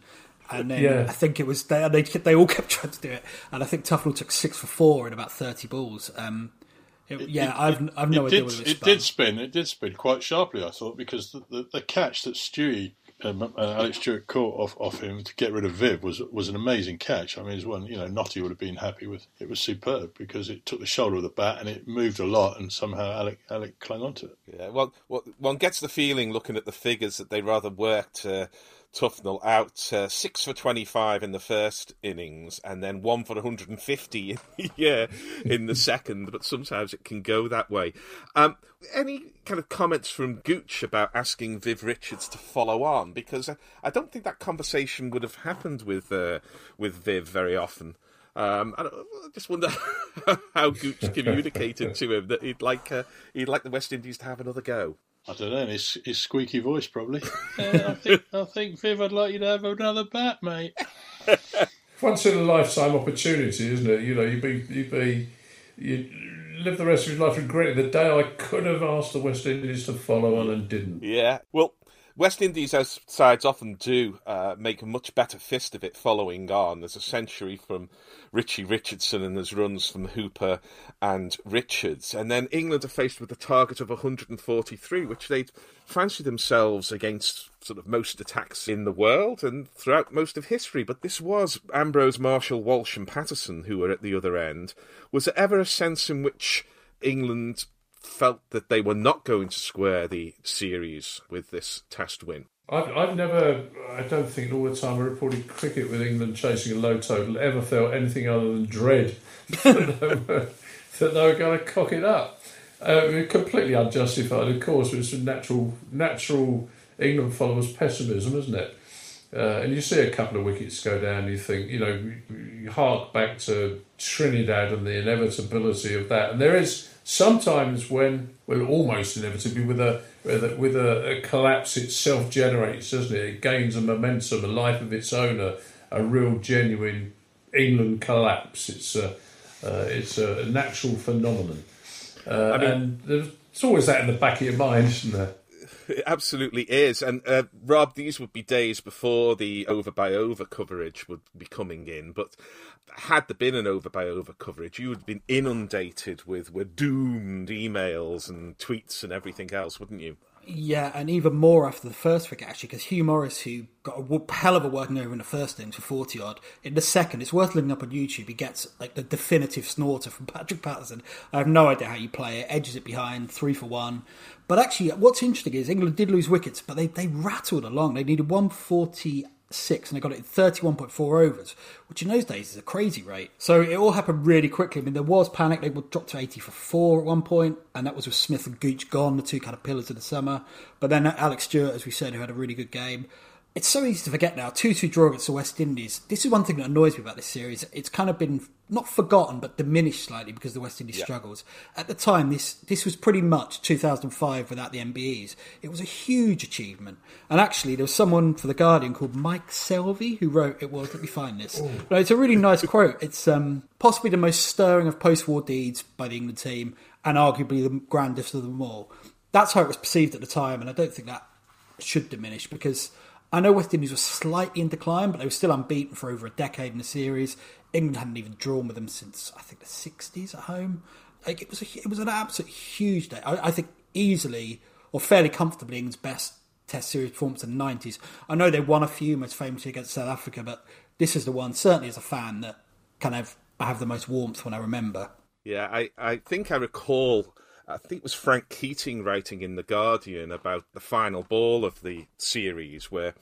[SPEAKER 4] and then yeah. I think it was they, they they all kept trying to do it, and I think Tufnell took six for four in about thirty balls. Um, it, it, yeah, I've I've no idea.
[SPEAKER 3] Did, it, it did spin. It did spin quite sharply. I thought because the, the, the catch that Stewie. Um, uh, Alex Stewart caught off, off him to get rid of Viv was was an amazing catch. I mean, it was one you know Knotty would have been happy with. It was superb because it took the shoulder of the bat and it moved a lot, and somehow Alec Alec clung onto it.
[SPEAKER 1] Yeah, well, well one gets the feeling looking at the figures that they rather worked. Uh, Tufnell out uh, six for 25 in the first innings and then one for 150 yeah, in the second, but sometimes it can go that way. Um, any kind of comments from Gooch about asking Viv Richards to follow on? Because I, I don't think that conversation would have happened with uh, with Viv very often. Um, I, I, just wonder how Gooch communicated to him that he'd like uh, he'd like the West Indies to have another go.
[SPEAKER 3] I don't know. His, his squeaky voice, probably. I think I think Viv, I'd like you to have another bat, mate.
[SPEAKER 2] Once in a lifetime opportunity, isn't it? You know, you'd be you'd be you'd live the rest of your life regretting the day I could have asked the West Indies to follow on and didn't.
[SPEAKER 1] Yeah. Well, West Indies, as sides often do, uh, make a much better fist of it following on. There's a century from Richie Richardson and there's runs from Hooper and Richards. And then England are faced with a target of 143, which they'd fancy themselves against sort of most attacks in the world and throughout most of history. But this was Ambrose, Marshall, Walsh, and Patterson who were at the other end. Was there ever a sense in which England felt that they were not going to square the series with this test win.
[SPEAKER 2] I've, I've never, I don't think all the time I reported cricket with England chasing a low total, ever felt anything other than dread that, they were, that they were going to cock it up. Uh, completely unjustified, of course, but it's natural, natural England followers pessimism, isn't it? Uh, and you see a couple of wickets go down, you think, you know, you hark back to Trinidad and the inevitability of that. And there is sometimes when, well, almost inevitably, with a with a, with a, a collapse itself generates, doesn't it? It gains a momentum, a life of its own, a, a real, genuine England collapse. It's a, uh, it's a natural phenomenon. Uh, I mean, and there's always that in the back of your mind, isn't there?
[SPEAKER 1] It absolutely is. And uh, Rob, these would be days before the over by over coverage would be coming in. But had there been an over by over coverage, you would have been inundated with were doomed emails and tweets and everything else, wouldn't you?
[SPEAKER 4] Yeah, and even more after the first wicket, actually, because Hugh Morris, who got a hell of a working over in the first innings for 40 odd, in the second, it's worth looking up on YouTube. He gets like the definitive snorter from Patrick Patterson. I have no idea how you play it, edges it behind, three for one. But actually, what's interesting is England did lose wickets, but they, they rattled along. They needed 140 six and they got it in 31.4 overs, which in those days is a crazy rate. So it all happened really quickly. I mean, there was panic. They would drop to 80 for four at one point, and that was with Smith and Gooch gone, the two kind of pillars of the summer. But then Alex Stewart, as we said, who had a really good game. It's so easy to forget now. 2 2 draw against the West Indies. This is one thing that annoys me about this series. It's kind of been not forgotten, but diminished slightly because the West Indies yeah. struggles. At the time, this this was pretty much 2005 without the MBEs. It was a huge achievement. And actually, there was someone for The Guardian called Mike Selvey who wrote, it was, let me find this. No, it's a really nice quote. It's um, possibly the most stirring of post war deeds by the England team and arguably the grandest of them all. That's how it was perceived at the time, and I don't think that should diminish because I know West Indies were slightly in decline, but they were still unbeaten for over a decade in the series. England hadn't even drawn with them since I think the '60s at home. Like it was, a, it was an absolute huge day. I, I think easily or fairly comfortably England's best Test series performance in the '90s. I know they won a few, most famously against South Africa, but this is the one, certainly as a fan, that kind of I have the most warmth when I remember.
[SPEAKER 1] Yeah, I, I think I recall I think it was Frank Keating writing in The Guardian about the final ball of the series where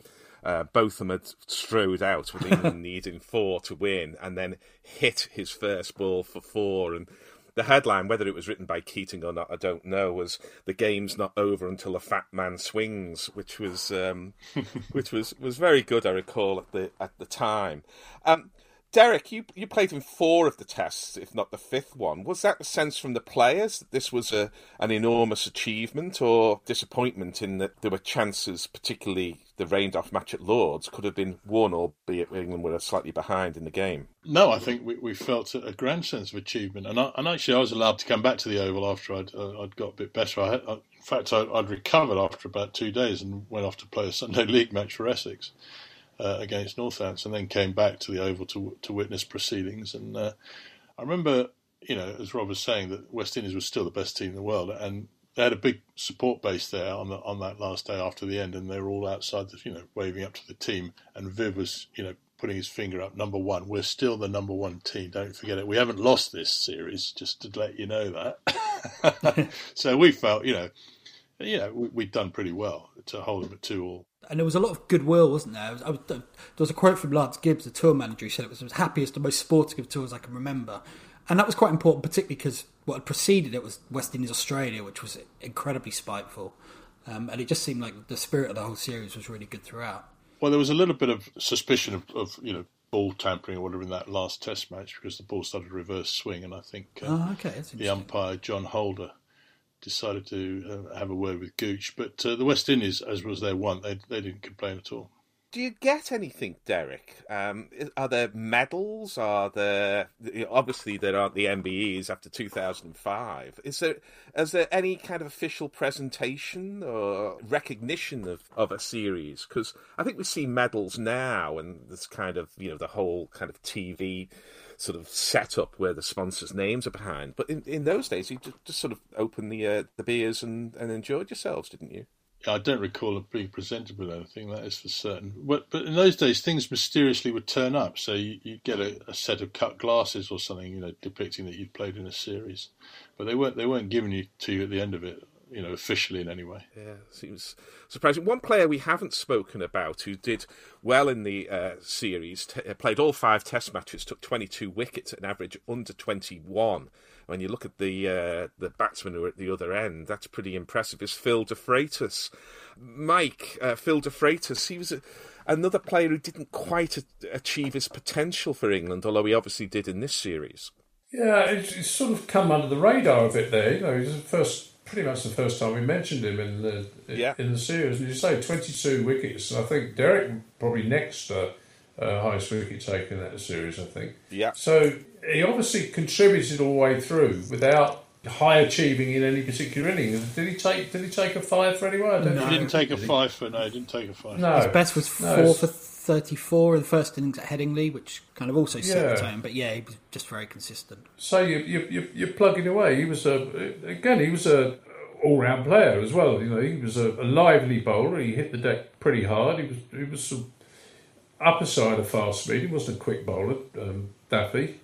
[SPEAKER 1] uh, Botham had strode out with England needing four to win and then hit his first ball for four. And the headline, whether it was written by Keating or not, I don't know, was "The game's not over until a fat man swings," which was um, which was, was very good. I recall at the at the time. Um, Derek, you you played in four of the tests, if not the fifth one. Was that the sense from the players that this was a an enormous achievement, or disappointment in that there were chances, particularly the rained off match at Lords, could have been won, albeit England were slightly behind in the game?
[SPEAKER 3] No, I think we, we felt a grand sense of achievement, and I, and actually I was allowed to come back to the Oval after I'd uh, I'd got a bit better. I, I in fact I, I'd recovered after about two days and went off to play a Sunday League match for Essex uh, against Northants, and then came back to the Oval to to witness proceedings. And uh, I remember, you know, as Rob was saying, that West Indies was still the best team in the world, and they had a big support base there on the, on that last day after the end, and they were all outside, the, you know, waving up to the team. And Viv was, you know, putting his finger up, number one. We're still the number one team. Don't forget it. We haven't lost this series, just to let you know that. so we felt, you know, you know, we, had done pretty well to hold them at two all
[SPEAKER 4] and there was a lot of goodwill, wasn't there? Was, was, there was a quote from Lance Gibbs, the tour manager, who said it was the happiest and most sporting of tours I can remember. And that was quite important, particularly because what had preceded it was West Indies Australia, which was incredibly spiteful. Um, and it just seemed like the spirit of the whole series was really good throughout.
[SPEAKER 3] Well, there was a little bit of suspicion of, of you know, ball tampering or whatever in that last test match because the ball started reverse swing, and I think uh,
[SPEAKER 4] oh, okay.
[SPEAKER 3] the umpire, John Holder, decided to uh, have a word with Gooch. But uh, the West Indies, as was their want, they they didn't complain at all.
[SPEAKER 1] do you get anything, Derek? Um, are there medals? Are there obviously there aren't the MBEs after two thousand and five? Is there is there any kind of official presentation or recognition of, of a series? Because I think we see medals now, and this kind of you know the whole kind of TV sort of setup where the sponsors' names are behind. But in, in those days, you just, just sort of opened the uh, the beers and, and enjoyed yourselves, didn't you?
[SPEAKER 3] I don't recall it being presented with anything, that is for certain. But, but in those days, things mysteriously would turn up. So you, would get a, a, set of cut glasses or something, you know, depicting that you'd played in a series. But they weren't they weren't given you to you at the end of it, you know, officially in any way.
[SPEAKER 1] Yeah, seems surprising. One player we haven't spoken about who did well in the uh, series, t- uh, played all five Test matches, took 22 wickets at an average under 21 when you look at the uh, the batsmen who are at the other end, that's pretty impressive. Is Phil DeFreitas, Mike uh, Phil DeFreitas? He was a, another player who didn't quite a- achieve his potential for England, although he obviously did in this series.
[SPEAKER 2] Yeah, it's, it's sort of come under the radar a bit there. You know, he's the first, pretty much the first time we mentioned him in the
[SPEAKER 1] yeah.
[SPEAKER 2] in the series. And you say twenty two wickets, and I think Derek probably next. Uh, uh, highest wicket taker in that series, I think.
[SPEAKER 1] Yeah.
[SPEAKER 2] So he obviously contributed all the way through without high achieving in any particular inning. Did he take? Did he take a five for anyone?
[SPEAKER 3] No. He didn't take a five for no. He didn't take a five.
[SPEAKER 2] No.
[SPEAKER 4] His best was four no, for thirty-four in the first innings at Headingley, which kind of also set yeah. the tone. But yeah, he was just very consistent.
[SPEAKER 2] So you you you you're plugging away. He was a again. He was a all-round player as well. You know, he was a, a lively bowler. He hit the deck pretty hard. He was he was some upper side of fast speed. He wasn't a quick bowler, um, Daffy.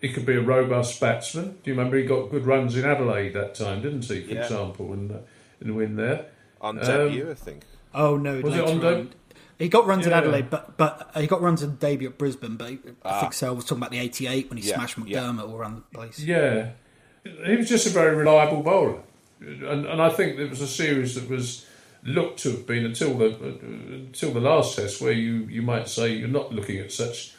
[SPEAKER 2] He could be a robust batsman. Do you remember he got good runs in Adelaide that time, didn't he? For yeah. example, in the, in the win there
[SPEAKER 1] on debut, um, I think.
[SPEAKER 4] Oh no,
[SPEAKER 2] was it on debut?
[SPEAKER 4] He got runs yeah. in Adelaide, but but he got runs in debut at Brisbane. But ah. I think so. I was talking about the '88 when he yeah. smashed McDermott all around the place.
[SPEAKER 2] Yeah, he was just a very reliable bowler, and and I think it was a series that was looked to have been until the until the last test, where you, you might say you're not looking at such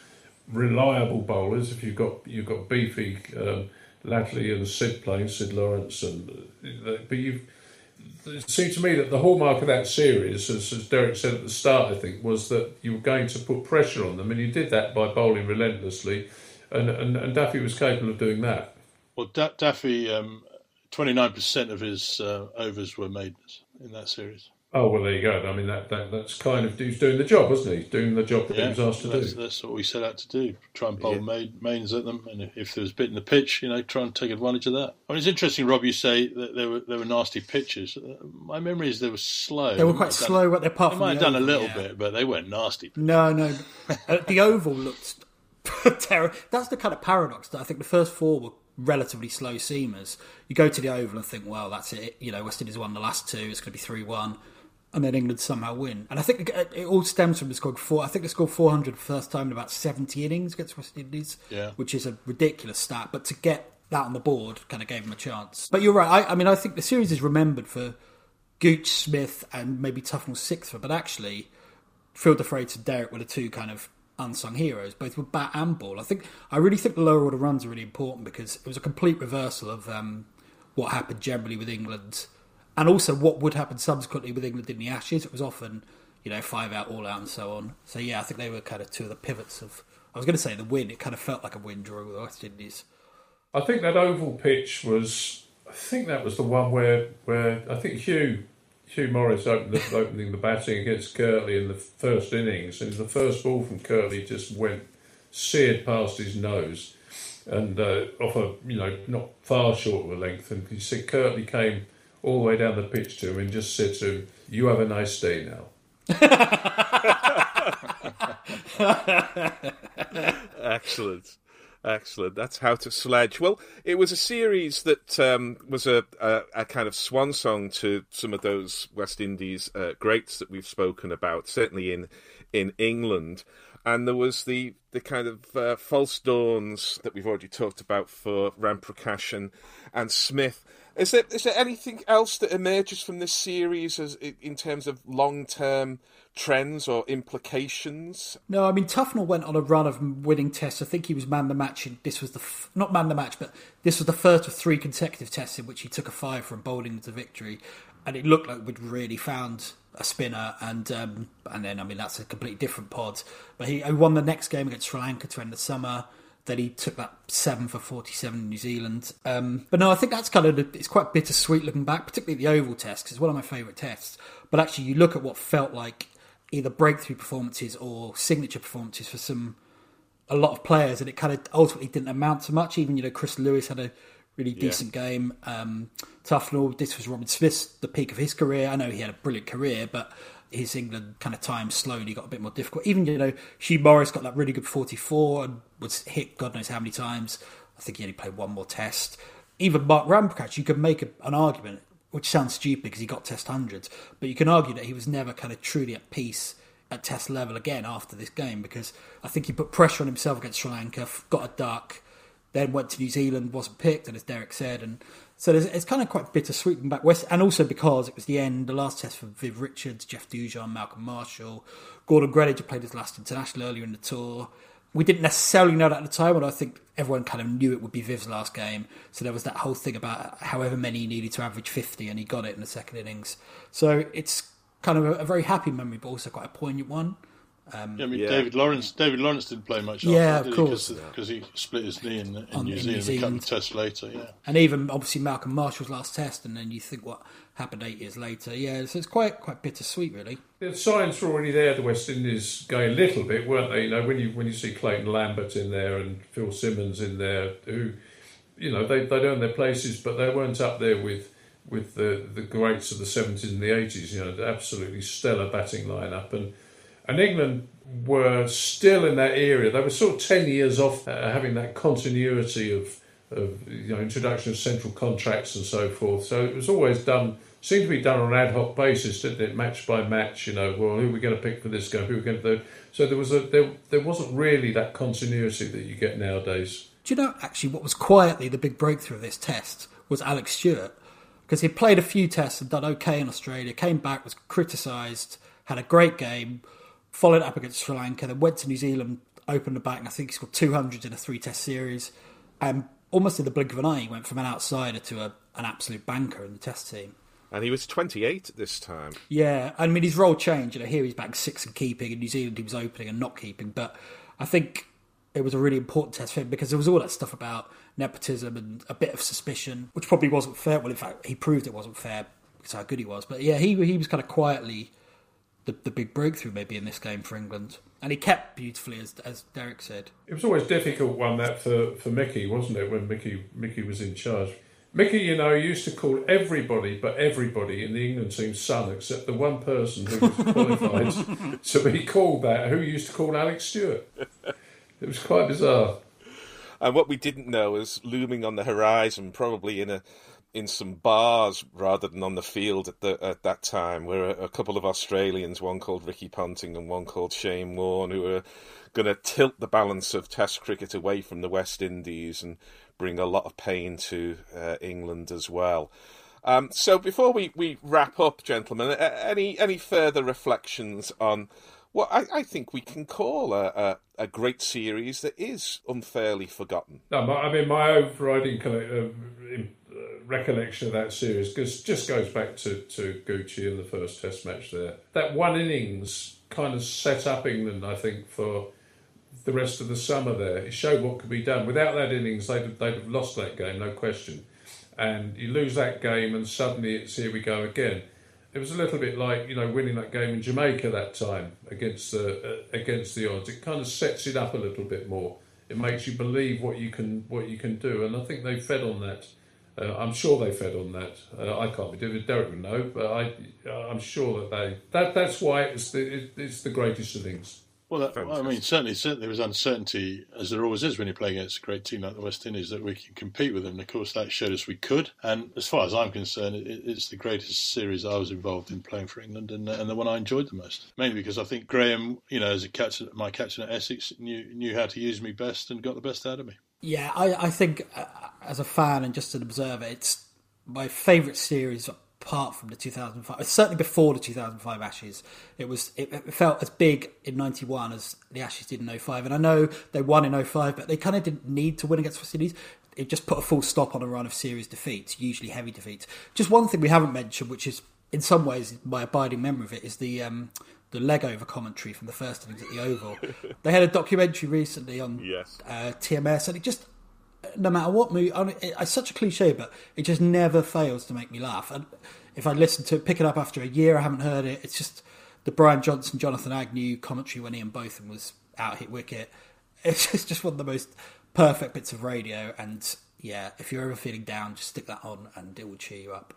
[SPEAKER 2] reliable bowlers. If you've got you've got beefy um, Ladley and Sid playing Sid Lawrence, and uh, but you've it seemed to me that the hallmark of that series, as, as Derek said at the start, I think, was that you were going to put pressure on them, and you did that by bowling relentlessly, and and, and Daffy was capable of doing that.
[SPEAKER 3] Well, da- Daffy, um, twenty nine percent of his uh, overs were made in that series.
[SPEAKER 2] Oh well, there you go. I mean, that, that that's kind of he's doing the job, wasn't he? He's Doing the job that
[SPEAKER 3] yeah,
[SPEAKER 2] he was asked to
[SPEAKER 3] that's,
[SPEAKER 2] do.
[SPEAKER 3] That's what we set out to do: try and bowl yeah. main, mains at them, and if there was a bit in the pitch, you know, try and take advantage of that. I mean, it's interesting, Rob. You say that there were there were nasty pitches. Uh, my memory is they were slow.
[SPEAKER 4] They were quite
[SPEAKER 3] they
[SPEAKER 4] slow, but they're apart
[SPEAKER 3] they
[SPEAKER 4] might
[SPEAKER 3] have
[SPEAKER 4] done
[SPEAKER 3] a little yeah. bit, but they weren't nasty. Pitches.
[SPEAKER 4] No, no. uh, the oval looked terrible. That's the kind of paradox that I think the first four were relatively slow seamers. You go to the oval and think, well, that's it. You know, West Indies won the last two. It's going to be three one and then England somehow win. And I think it all stems from the scored four. I think they scored 400 first time in about 70 innings against West Indies,
[SPEAKER 3] yeah.
[SPEAKER 4] which is a ridiculous stat. But to get that on the board kind of gave them a chance. But you're right. I, I mean, I think the series is remembered for Gooch, Smith, and maybe Tufnell's sixth. But actually, Phil DeFreitas and Derek were the two kind of unsung heroes, both with bat and ball. I think I really think the lower order runs are really important because it was a complete reversal of um, what happened generally with England and also what would happen subsequently with England in the Ashes. It was often, you know, five out, all out, and so on. So yeah, I think they were kind of two of the pivots of. I was going to say the win. It kind of felt like a win draw with the West Indies.
[SPEAKER 2] I think that oval pitch was. I think that was the one where where I think Hugh Hugh Morris opened the, opening the batting against Curtly in the first innings, and the first ball from Curtly just went seared past his nose, and uh, off a you know not far short of a length. And he said Curtly came all the way down the pitch to him and just said to him, "You have a nice day now."
[SPEAKER 1] Excellent. Excellent. That's how to sledge. Well, it was a series that um, was a, a, a, kind of swan song to some of those West Indies uh, greats that we've spoken about, certainly in in England. And there was the the kind of uh, false dawns that we've already talked about for Ramprakash and, and Smith. Is there is there anything else that emerges from this series as in terms of long term trends or implications?
[SPEAKER 4] No, I mean Tufnell went on a run of winning tests. I think he was man the match. In, this was the f- not man the match, but this was the first of three consecutive tests in which he took a five from bowling to victory. and it looked like we'd really found a spinner, and um, and then I mean that's a completely different pod. But he, he won the next game against Sri Lanka to end the summer. Then he took that seven for forty-seven in New Zealand. Um, but no, I think that's kind of it's quite bittersweet looking back, particularly the Oval Test because it's one of my favourite tests. But actually, you look at what felt like either breakthrough performances or signature performances for some a lot of players, and it kind of ultimately didn't amount to much. Even you know, Chris Lewis had a really decent yeah. game. Um, Tufnell, this was Robin Smith's the peak of his career. I know he had a brilliant career, but his England kind of time slowly got a bit more difficult. Even you know, Hugh Morris got that really good forty-four and was hit God knows how many times. I think he only played one more test. Even Mark Ramprakash, you could make a, an argument, which sounds stupid because he got test hundreds, but you can argue that he was never kind of truly at peace at test level again after this game because I think he put pressure on himself against Sri Lanka, got a duck, then went to New Zealand, wasn't picked, and as Derek said, and so it's kind of quite bittersweet back west, and also because it was the end, the last test for Viv Richards, Jeff Dujon, Malcolm Marshall, Gordon Greenidge played his last international earlier in the tour. We didn't necessarily know that at the time, but I think everyone kind of knew it would be Viv's last game. So there was that whole thing about however many he needed to average 50, and he got it in the second innings. So it's kind of a, a very happy memory, but also quite a poignant one.
[SPEAKER 3] Um, yeah, I mean, yeah. David Lawrence. David Lawrence didn't play much.
[SPEAKER 4] Yeah, after, of course,
[SPEAKER 3] because he, he, split his knee in, in, New, in Zealand, New Zealand. A couple of later. Yeah,
[SPEAKER 4] and even obviously Malcolm Marshall's last test, and then you think what happened eight years later. Yeah, so it's quite quite bittersweet, really.
[SPEAKER 2] The signs were already there. The West Indies going a little bit, weren't they? You know, when you when you see Clayton Lambert in there and Phil Simmons in there, who, you know, they they'd earned their places, but they weren't up there with with the the greats of the seventies and the eighties. You know, absolutely stellar batting lineup and and England were still in that area. They were sort of 10 years off uh, having that continuity of, of you know, introduction of central contracts and so forth. So it was always done, seemed to be done on an ad hoc basis, didn't it? Match by match, you know, well, who are we going to pick for this game? Who are we going to do? So there, was a, there, there wasn't really that continuity that you get nowadays.
[SPEAKER 4] Do you know, actually, what was quietly the big breakthrough of this test was Alex Stewart? Because he played a few tests and done okay in Australia, came back, was criticised, had a great game, followed up against Sri Lanka, then went to New Zealand, opened the back, and I think he scored 200 in a three test series. And almost in the blink of an eye, he went from an outsider to a, an absolute banker in the test team.
[SPEAKER 1] And he was 28 at this time.
[SPEAKER 4] Yeah, I mean, his role changed. You know, here he's back six and keeping. In New Zealand, he was opening and not keeping. But I think it was a really important test for him because there was all that stuff about nepotism and a bit of suspicion, which probably wasn't fair. Well, in fact, he proved it wasn't fair because how good he was. But yeah, he he was kind of quietly the, the big breakthrough maybe in this game for England. And he kept beautifully, as, as Derek said.
[SPEAKER 2] It was always difficult one that for, for Mickey, wasn't it, when Mickey Mickey was in charge. Mickey, you know, used to call everybody but everybody in the England team son, except the one person who was qualified to be called that, who used to call Alex Stewart. It was quite bizarre.
[SPEAKER 1] And what we didn't know was looming on the horizon, probably in a in some bars rather than on the field at the at that time were a, a couple of Australians, one called Ricky Ponting and one called Shane Warne, who were going to tilt the balance of Test cricket away from the West Indies and bring a lot of pain to uh, England as well. Um, so before we, we wrap up, gentlemen, any any further reflections on what I, I think we can call a, a, a, great series that is unfairly forgotten?
[SPEAKER 2] No, I mean my overriding uh, recollection of that series because just goes back to, to Goochie in the first Test match there. That one innings kind of set up England, I think, for the rest of the summer there. It showed what could be done. Without that innings, they'd have, they'd have lost that game, no question. And you lose that game, and suddenly it's here we go again. It was a little bit like you know winning that game in Jamaica that time against uh, uh, against the odds. It kind of sets it up a little bit more. It makes you believe what you can what you can do, and I think they fed on that uh, I'm sure they fed on that. Uh, I can't be doing it. Derek would know, but I, uh, I'm sure that they. That that's why it's the it's the greatest of things.
[SPEAKER 3] Well, that, I mean, certainly, certainly there was uncertainty, as there always is when you play against a great team like the West Indies, that we can compete with them. And of course, that showed us we could. And as far as I'm concerned, it, it's the greatest series I was involved in playing for England, and, and the one I enjoyed the most. Mainly because I think Graham, you know, as a captain, my captain at Essex, knew knew how to use me best and got the best out of me.
[SPEAKER 4] Yeah, I, I think uh, as a fan and just an observer, it's my favourite series apart from the 2005. Certainly before the 2005 Ashes, it was it, it felt as big in 91 as the Ashes did in 05. And I know they won in 05, but they kind of didn't need to win against West Indies. It just put a full stop on a run of series defeats, usually heavy defeats. Just one thing we haven't mentioned, which is in some ways, my abiding memory of it is the um, the leg over commentary from the first innings at the Oval. they had a documentary recently on
[SPEAKER 1] Yes.
[SPEAKER 4] uh, TMS, and it just no matter what movie, I mean, it, it's such a cliche, but it just never fails to make me laugh. And if I listen to it, pick it up after a year, I haven't heard it. It's just the Brian Johnston, Jonathan Agnew commentary when Ian Botham was out hit wicket. It's just, just one of the most perfect bits of radio. And yeah, if you're ever feeling down, just stick that on, and it will cheer you up.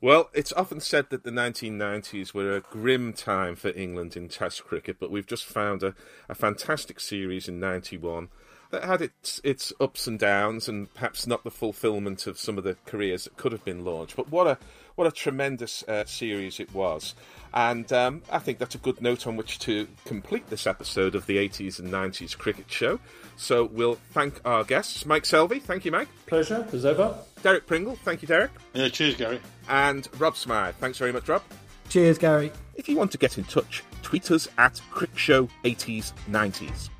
[SPEAKER 1] Well, it's often said that the 1990s were a grim time for England in Test cricket, but we've just found a, a fantastic series in 91 that had its its ups and downs, and perhaps not the fulfilment of some of the careers that could have been launched. But what a what a tremendous uh, series it was, and um, I think that's a good note on which to complete this episode of the 80s and 90s cricket show. So we'll thank our guests, Mike Selvey. Thank you, Mike.
[SPEAKER 2] Pleasure, as ever.
[SPEAKER 1] Derek Pringle. Thank you, Derek.
[SPEAKER 3] Yeah, cheers, Gary.
[SPEAKER 1] And Rob Smyth. Thanks very much, Rob.
[SPEAKER 4] Cheers, Gary.
[SPEAKER 1] If you want to get in touch, tweet us at CricShow80s90s.